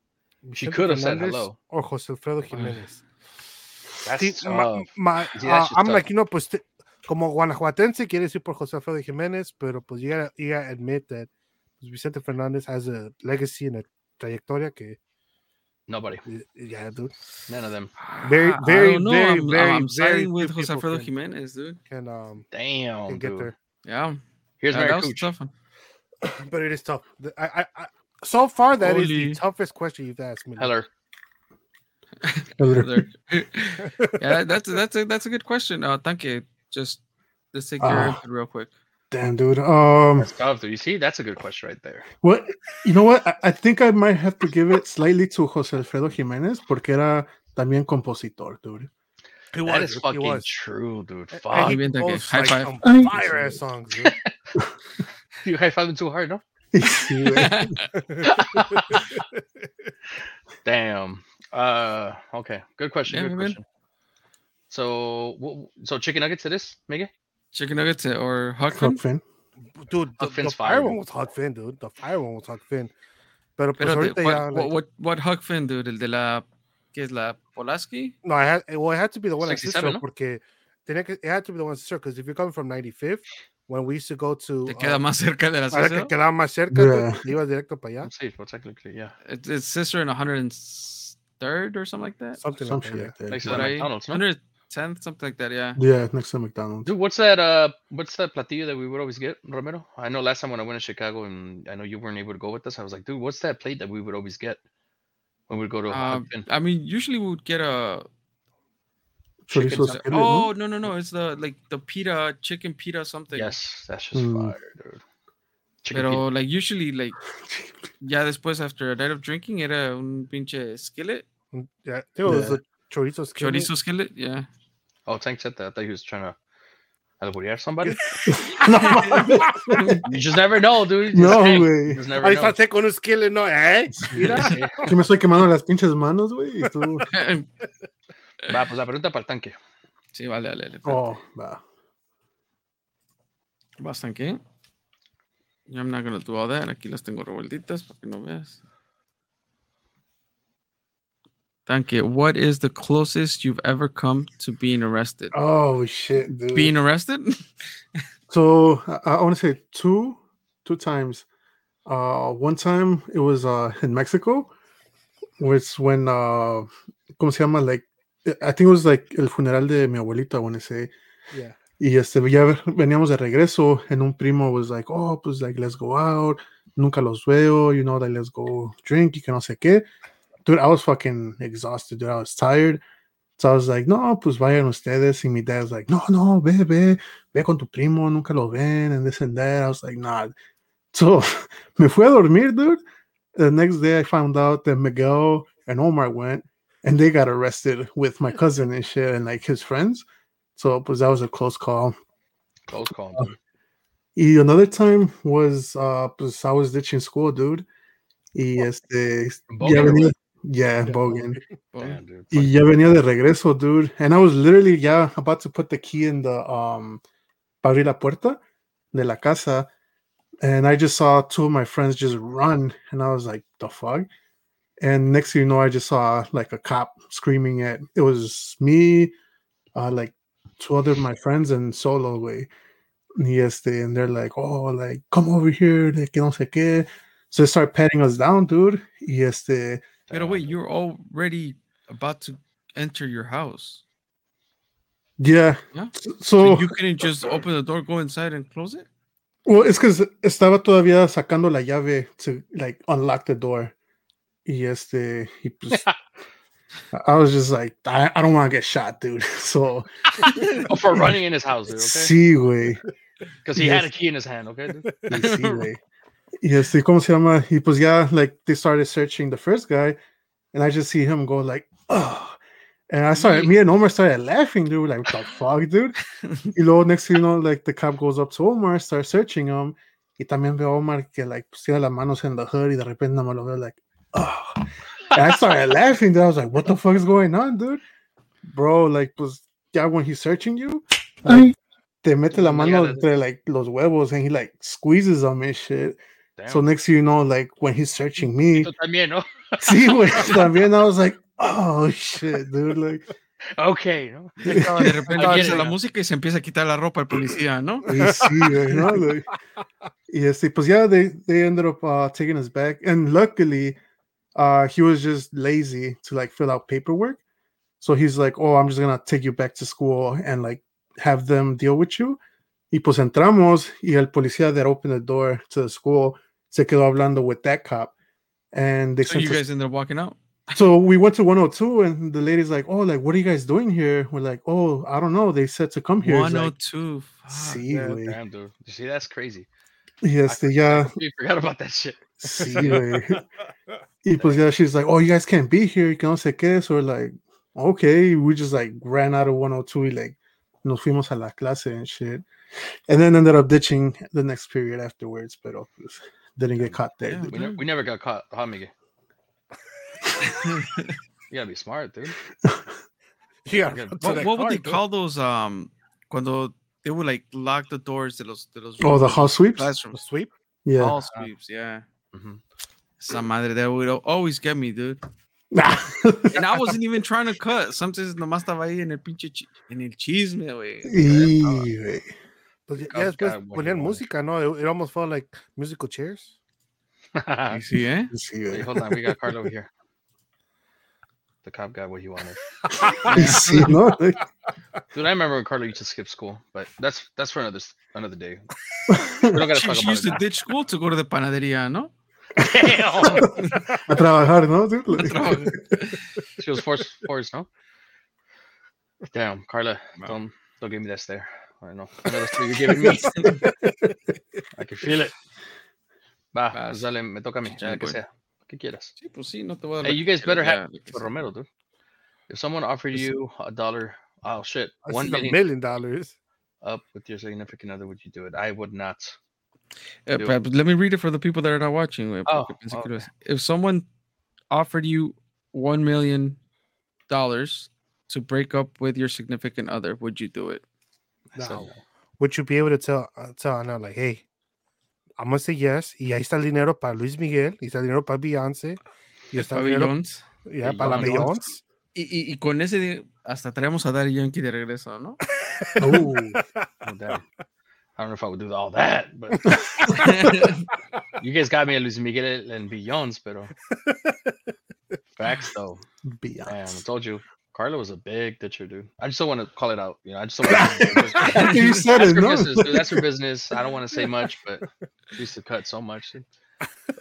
She Vicente could have said Fernández hello. Or José Alfredo Jiménez. that's Sí, ma- tough. ma- Sí, ah, that's I'm tough. like, you know, pues te- como guanajuatense quiere decir por José Alfredo Jiménez, pero pues you gotta, you gotta admit that pues, Vicente Fernández has a legacy and a trayectoria que, Nobody. yeah, dude, None of them. Very, Ah, I very, don't know. very, I'm, very, I'm very siding with few Jose people Alfredo can- Jimenez, dude. can um Damn, can get dude. there. Yeah, Here's that, that was a Marikuch. tough one. But it is tough. I, I, I so far that is Holy. the toughest question you've asked me. Heller. There. yeah, that's that's a that's a good question. Uh, thank you. Just let's take your input real quick. Damn, dude. Um, That's tough, dude. You see, that's a good question right there. what? You know what? I, I think I might have to give it slightly to José Alfredo Jiménez porque era también compositor, dude. He That is dude, he fucking was. true, dude. And Fuck. he Muy bien, composed, High like, five. some fire ass songs, dude. You high fiving too hard, no? Sí, güey. Damn. Uh, okay. Good question. Yeah, good man. question. So, so chicken nuggets it is, Miguel? Chicken nuggets or hot fin? Finn? Finn. dude, the, the fire fire, one dude. was Huck Finn, dude. The fire one was hot fin. Pero pues Pero de- ahorita what, ya, what, like, what what Huck Finn, dude? El de la ¿qué es la Pulaski? no, I had well, it had to be the one at 67, Cicero no? porque tenía que, it had to be the one at Cicero because if you're coming from 95th, when we used to go to Te uh, queda más cerca de la ahora que Cicero? quedaba más cerca, Yeah. te ibas directo para allá. Let's. Well, technically, yeah. It's, it's Cicero and 103rd or something like that. Something, Something like like that. that. Next to Por the ahí. McDonald's, no? 110th, something like that. Yeah. Yeah, next to McDonald's. Dude, what's that? Uh, what's that platillo that we would always get, Romero? I know last time when I went to Chicago and I know you weren't able to go with us, I was like, dude, what's that plate that we would always get when we'd go to? Huck Um, I mean, usually we would get a. Chicken Chorizo sa- skillet, Oh no? no no no! It's the like the pita chicken pita something. yes, that's just Mm. fire, dude. Chicken Pero, like, usually, like, ya después, after a night of drinking, era un pinche skillet, Yeah, I it was Yeah. a chorizo skillet. chorizo skillet, yeah. Oh, Tank said that. I thought he was trying to alburear somebody. no, you just never know, dude. You just, No, hey, you güey. just never Ahí know. está con un skillet, ¿no? ¿Eh? Mira. que me estoy quemando las pinches manos, güey. Y tú- Va, pues la pregunta para el tanque. sí, vale, vale. vale. Oh, va. Bastante. I'm not gonna do all that. Aquí las tengo revueltitas para que no veas. Tanque, what is the closest you've ever come to being arrested? Oh shit, dude. Being arrested? So I, I want to say two, two times. Uh, one time it was uh in Mexico, which when uh, ¿cómo se llama? Like, I think it was like el funeral de mi abuelita. I want to say. Yeah. Y este, ya veníamos de regreso, and un primo was like, oh, pues like let's go out. Nunca los veo, you know, like let's go drink y que no sé qué. Dude, I was fucking exhausted, dude. I was tired. So I was like, no, pues vayan ustedes. Y mi dad's like, no, no, ve, ve, ve con tu primo, nunca lo ven, and this and that. I was like, nah. So me fui a dormir, dude. The next day I found out that Miguel and Omar went and they got arrested with my cousin and shit and like his friends. So pues that was a close call. Close call. Dude. Another time was uh pues I was ditching school, dude. Y este Bogan ya or venía, what? yeah, Yeah, Bogan. Damn, dude. Y ya venía de regreso, dude. And I was literally yeah about to put the key in the um para abrir la puerta de la casa. And I just saw two of my friends just run. And I was like, the fuck? And next thing you know, I just saw like a cop screaming at it was me, uh like two other of my friends and solo way. Y este, and they're like, oh, like, come over here, de que no sé qué. So they start patting us down, dude. Y este, Pero wait, you're already about to enter your house. yeah. Yeah. So, So you couldn't just open the door, go inside, and close it? Well, it's s- estaba todavía sacando la llave to like unlock the door. Y este, y pues, I was just like, I, I don't want to get shot, dude. So, Oh, for running in his house, dude. Okay. sí, güey. Because he had a key in his hand. Okay. Dude? Sí, güey. Y este, ¿cómo se llama? Y pues ya, like, they started searching the first guy, and I just see him go like, oh. And I started, me and Omar started laughing, dude. Like, what the fuck, dude? you know, next thing you know, like, the cop goes up to Omar, starts searching him. Y también veo a Omar que, like, pues, tiene las manos en the hood y de repente nada más lo veo, like, oh. And I started laughing, dude. I was like, what the fuck is going on, dude? Bro, like, pues, ya when he's searching you, like, te mete la mano that's- entre, like, los huevos and he, like, squeezes them and shit. Damn. So next thing you know, like when he's searching me, Tú también, ¿no? sí, güey, también I was like, oh shit, dude, like, Okay. ¿no? De repente Again, empieza la yeah. música y se empieza a quitar la ropa el policía, ¿no? y sí, ¿no? Like, y este, pues yeah, they they ended up uh, taking us back, and luckily, uh, he was just lazy to like fill out paperwork, so he's like, oh, I'm just gonna take you back to school and like have them deal with you. Y pues entramos y el policía that opened the door to the school se quedó hablando with that cop, and they So sent you us guys ended up walking out. so we went to 102 and the lady's like oh like what are you guys doing here we're like oh i don't know they said to come here It's like, 102. fuck. sí, yeah. Damn, dude. You see, that's crazy. y este ya You forgot about that shit. Sí güey y pues ya she's like oh you guys can't be here que no sé qué so we're like okay we just like ran out of 102 y like nos fuimos a la clase and shit and then ended up ditching the next period afterwards pero pues, didn't get caught there Yeah. We, ne- we never got caught, huh, Miguel? you gotta be smart, dude. Yeah. Okay, What, that what would they dude. call those? Um, cuando they would like lock the doors de los de los oh the rooms, house sweeps The classrooms. sweep? yeah All sweeps, yeah. Mhm. Esa madre that would always get me, dude. And I wasn't even trying to cut. Sometimes nomás estaba ahí en el pinche chi- en el chisme, güey. Y, güey. Pues ya, ya después God, ponían you música, ¿no? It, it almost felt like musical chairs. Y sí, eh? Sí, Wait, güey. hold on. We got Carla here. The cop got what he wanted. Sí, ¿no? Like, Dude, I remember when Carla used to skip school, but that's that's for another another day. We don't gotta She, talk she about used it to now. ditch school to go to the panadería, ¿no? Damn. a trabajar, ¿no? dude? Like- She was forced, forced, no? Damn, Carla, Wow. don't don't give me that stare. I know. I know that's what you're giving me. I can feel it. Va, Vas. pues dale, me toca a mí, Sí, ya que güey. sea. ¿Qué quieras? Sí, pues sí, no te voy a dar. Hey, you guys better have lo for. Romero, dude. If someone offered you a dollar, oh shit, This one is a million million dollars. up with your significant other, would you do it? I would not. Eh, Yo- but- but let me read it for the people that are not watching. Oh, porque pensé que okay. If someone offered you one million dollars to break up with your significant other, would you do it? I said No. Would you be able to tell uh, tell Anna like, hey, I'm gonna say yes, y ahí está el dinero para Luis Miguel, y está el dinero para Beyoncé, y está el dinero Pabellons. ya, para la Beyoncé. Beyoncé. Y, y, y con ese hasta traemos a Daddy Yankee de regreso, ¿no? Oh, Oh, damn. I don't know if I would do all that, but you guys got me at Luis Miguel and Beyonce, pero facts though. Beyonce. Man, I told you, Carla was a big ditcher, dude. I just don't want to call it out. You know, I just don't want to. you said That's it, her no? business, dude. That's her business. I don't want to say much, but she used to cut so much. Dude.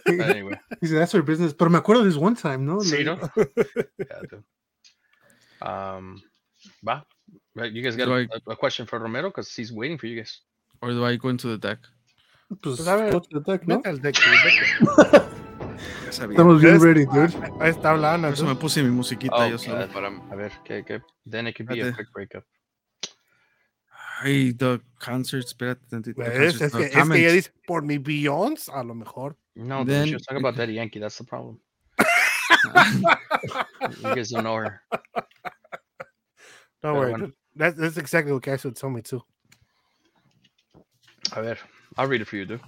But anyway, He said, that's her business. Pero me acuerdo this one time, no? see, Like, no? Yeah, dude. Um, va. Right, you guys got Do a, I- a question for Romero because he's waiting for you guys. Or do I go into the deck? Pues, Pues, a ver, go to the deck, ¿no? Vete al deck, vete. Ya sabía. Estamos bien ready, dude. Ahí está hablando. Por eso me puse mi musiquita Oh, yo solo para. A ver, que, que, then it could be a quick breakup. Ay, the concert, espérate tantito. the ¿Ves? concert, Es the que, es que ella dice por mi Beyoncé, a lo mejor. No, dude, Then she was talking about could- Daddy Yankee. That's the problem. You guys don't know her. Don't worry. That's, that's exactly what Cash would tell me too. A ver, I'll read it for you, dude.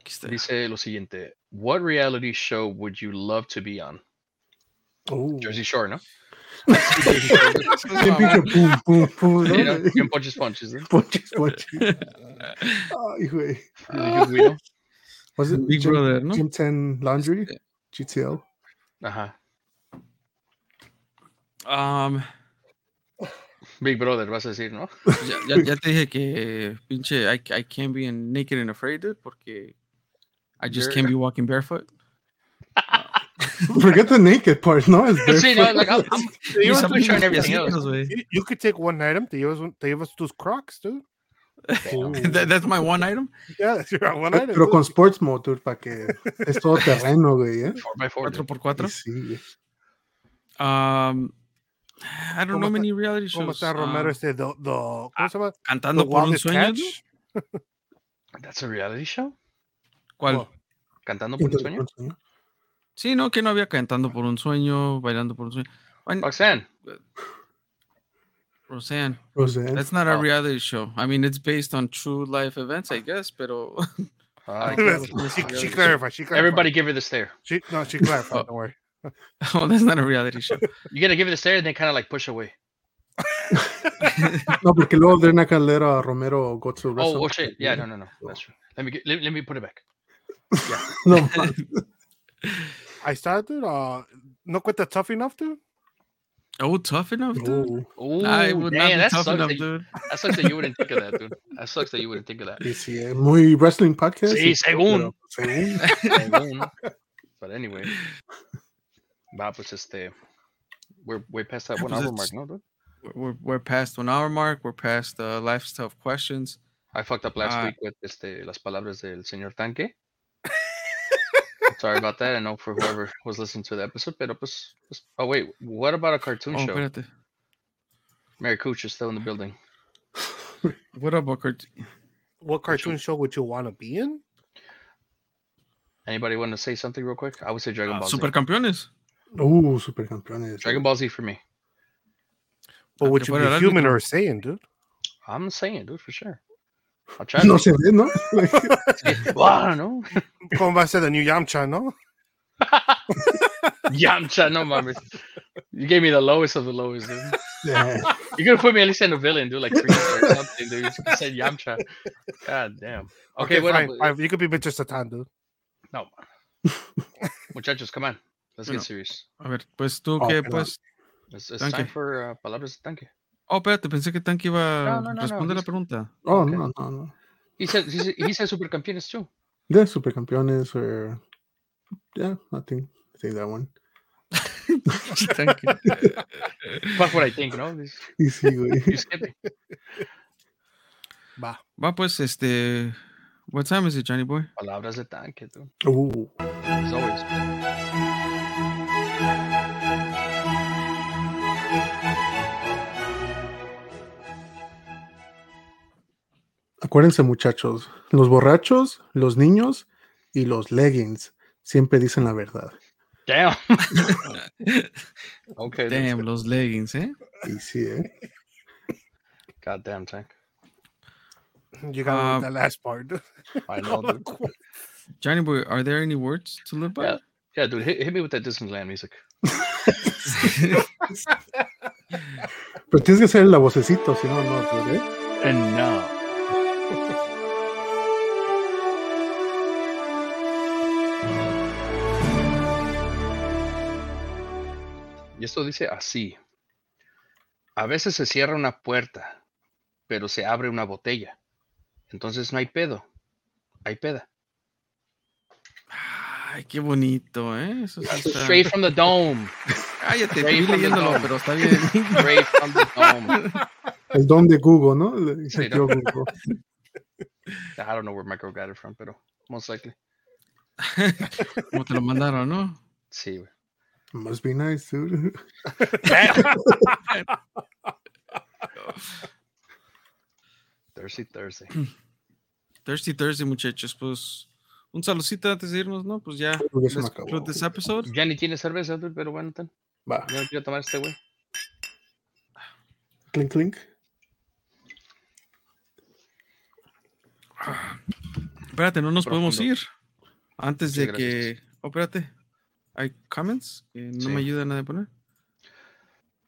Aquí está. Dice lo siguiente. What reality show would you love to be on? Oh. Jersey Shore, ¿no? Bien pinche pum, pum, pum, ¿no? You know, bien punches punches, ¿no? Ponches, ponches. Ay, güey. Y Was it Big Gym, Brother, ¿no? Gym Tan Laundry? Sí. GTL. Ajá. Um, Big Brother, vas a decir, ¿no? ya, ya, ya te dije que pinche I, I can't be in naked and afraid, dude, porque I just can't be walking barefoot. Forget the naked part, no? It's Sí, no, like, I'm, I'm, güey. You, you could take one item, te llevas, un, te llevas tus Crocs, dude. That- that's my one item. Yeah, that's your one Pero item. pero dude. con sports dude, para que es todo terreno, güey, ¿eh? 4x4. Cuatro por Y cuatro. Sí. Um, I don't ¿Cómo know está- many reality ¿Cómo shows. está Romero um, este? The, the, ¿Cómo se llama? cantando The por un sueño. That's a reality show? ¿Cuál? Oh. ¿Cantando por un sueño? Sí, no, que no había cantando por un sueño, bailando por un sueño. Bueno, Roxanne. Roseanne, Roseanne. that's not a Oh. reality show. I mean, it's based on true life events, I guess, pero Ah, she, she clarified. She clarified. everybody give her the stare. She, no, she clarified. Oh. Don't worry. oh, that's not a reality show. You gotta give it a stare and then kind of like push away. No, porque luego they're not gonna let uh, Romero go to Oh, wrestle. oh shit. Yeah, no, no, no. That's true. Let me get, let, let me put it back. No, I started, dude. Uh, no cuenta tough enough, dude. Oh, tough enough, dude. oh, Ooh, I would not damn, be that tough sucks enough, that, you, dude. that sucks that you wouldn't think of that, dude. That sucks that you wouldn't think of that. y sí, eh, muy wrestling podcast. Sí, y- según. pero según. Según. but anyway. Va, pues este. We're way past that Yeah, one hour mark, no, dude? We're, we're past one hour mark. We're past the lifestyle of questions. I fucked up last Ah. week with este, las palabras del señor Tanque. Sorry about that. I know for whoever was listening to the episode, pero pues, pues- oh wait, what about a cartoon Oh, show? espérate. Mary Cooch is still in the building. What about cart- What cartoon show would you want to be in? Anybody want to say something real quick? I would say Dragon Ah, Ball Z. Supercampeones? Uh, supercampeones. Dragon Ball Z for me. But Ah, would you be el human árbitro. or Saiyan, dude? I'm saying, dude, for sure. I'll try. No to. se ve, ¿no? Like, well, I don't know. Como va a ser the new Yamcha, no? Yamcha, no mames. You gave me the lowest of the lowest, dude. yeah. You could have put me at least in a villain, dude, like Frieza or something, dude. You said Yamcha. God damn. Okay, what fine, fine. You could be Mr. Satan, dude. No. Muchachos, come on. Let's get Bueno. serious. A ver, pues tú Oh, que pues. Time Tanque. for uh, palabras de tanque. Oh, espérate, pensé que Tanque iba No, a no, no, no, responder la pregunta. Oh, Okay. no, no, no. He said he said, he said supercampeones too. Yeah, supercampeones or yeah, I think say that one. Tanque. Fuck what I think, no? Y sí, güey. You. Va. Va, pues, este. What time is it, Johnny boy? Palabras de tanque, dude. Uh, As always. Acuérdense, muchachos, los borrachos, los niños y los leggings siempre dicen la verdad. Damn. okay. Damn, los leggings, eh? Y sí, ¿eh? Goddamn tank. You got Um, the last part. I know, dude. Johnny boy, are there any words to live by? Yeah. Yeah, dude, hit, hit me with that Disneyland music. Pero tienes que hacer la vocecito, si no, no, ¿eh? And now. Esto dice así. A veces se cierra una puerta, pero se abre una botella. Entonces no hay pedo. Hay peda. Ay, qué bonito, ¿eh? Eso sí está- Straight from the dome. Cállate, estoy leyéndolo, pero está bien. Straight from the dome. El don de Google, ¿no? Le- Sí, hackeó ¿no? Google. I don't know where Micro got it from, pero most likely. Como te lo mandaron, ¿no? Sí, güey. Must be nice, dude. Thursday, Thursday. Thirsty Thursday, muchachos. Pues un saludcito antes de irnos, ¿no? Pues ya. Acabó. conclude this episode. Ya ni tiene cerveza, dude, pero bueno, ten. Va, Ya no quiero tomar este, güey. clink, clink. Espérate, no nos podemos ir. Antes Sí, de gracias. que. Oh, espérate. Hay comments que no Sí. me ayudan a poner.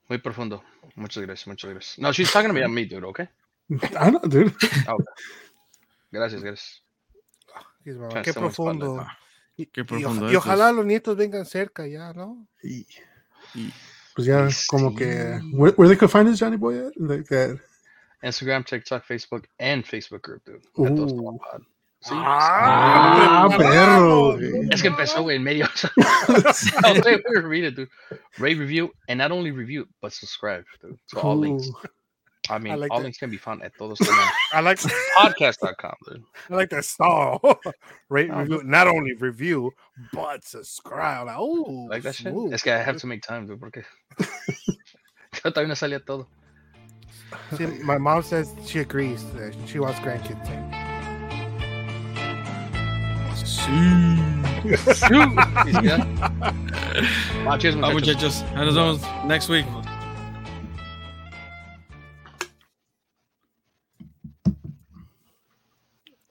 Muy profundo. Muchas gracias, muchas gracias. No, she's talking about me, dude, okay? Ah, no, dude. Gracias, gracias. Dices, mamá, Chance Qué profundo. Y, Qué y profundo y ojalá los nietos vengan cerca ya, ¿no? Y Y pues ya, Y como que. sí. Where, where they could find us, Johnny Boy? at? Like that. Instagram, TikTok, Facebook, and Facebook group, dude. Uh. toman pod. Sí. Ah, perro. güey. Es que empezó, güey, en medio. I'll say we read it, dude. Rate, review, and not only review, but subscribe, dude. So all links. I mean, like all that. links can be found at todos I like podcast.com, dude. I like that style. Rate, review, not only review, but subscribe. Like, oh, Like that shit. smooth. Es que I have to make time, dude, porque yo todavía no salía todo. See, my mom says she agrees. That she wants grandkids. Y sí, ya. Ah, cheers, Ah, muchachos. muchachos. Ahí nos vemos next week.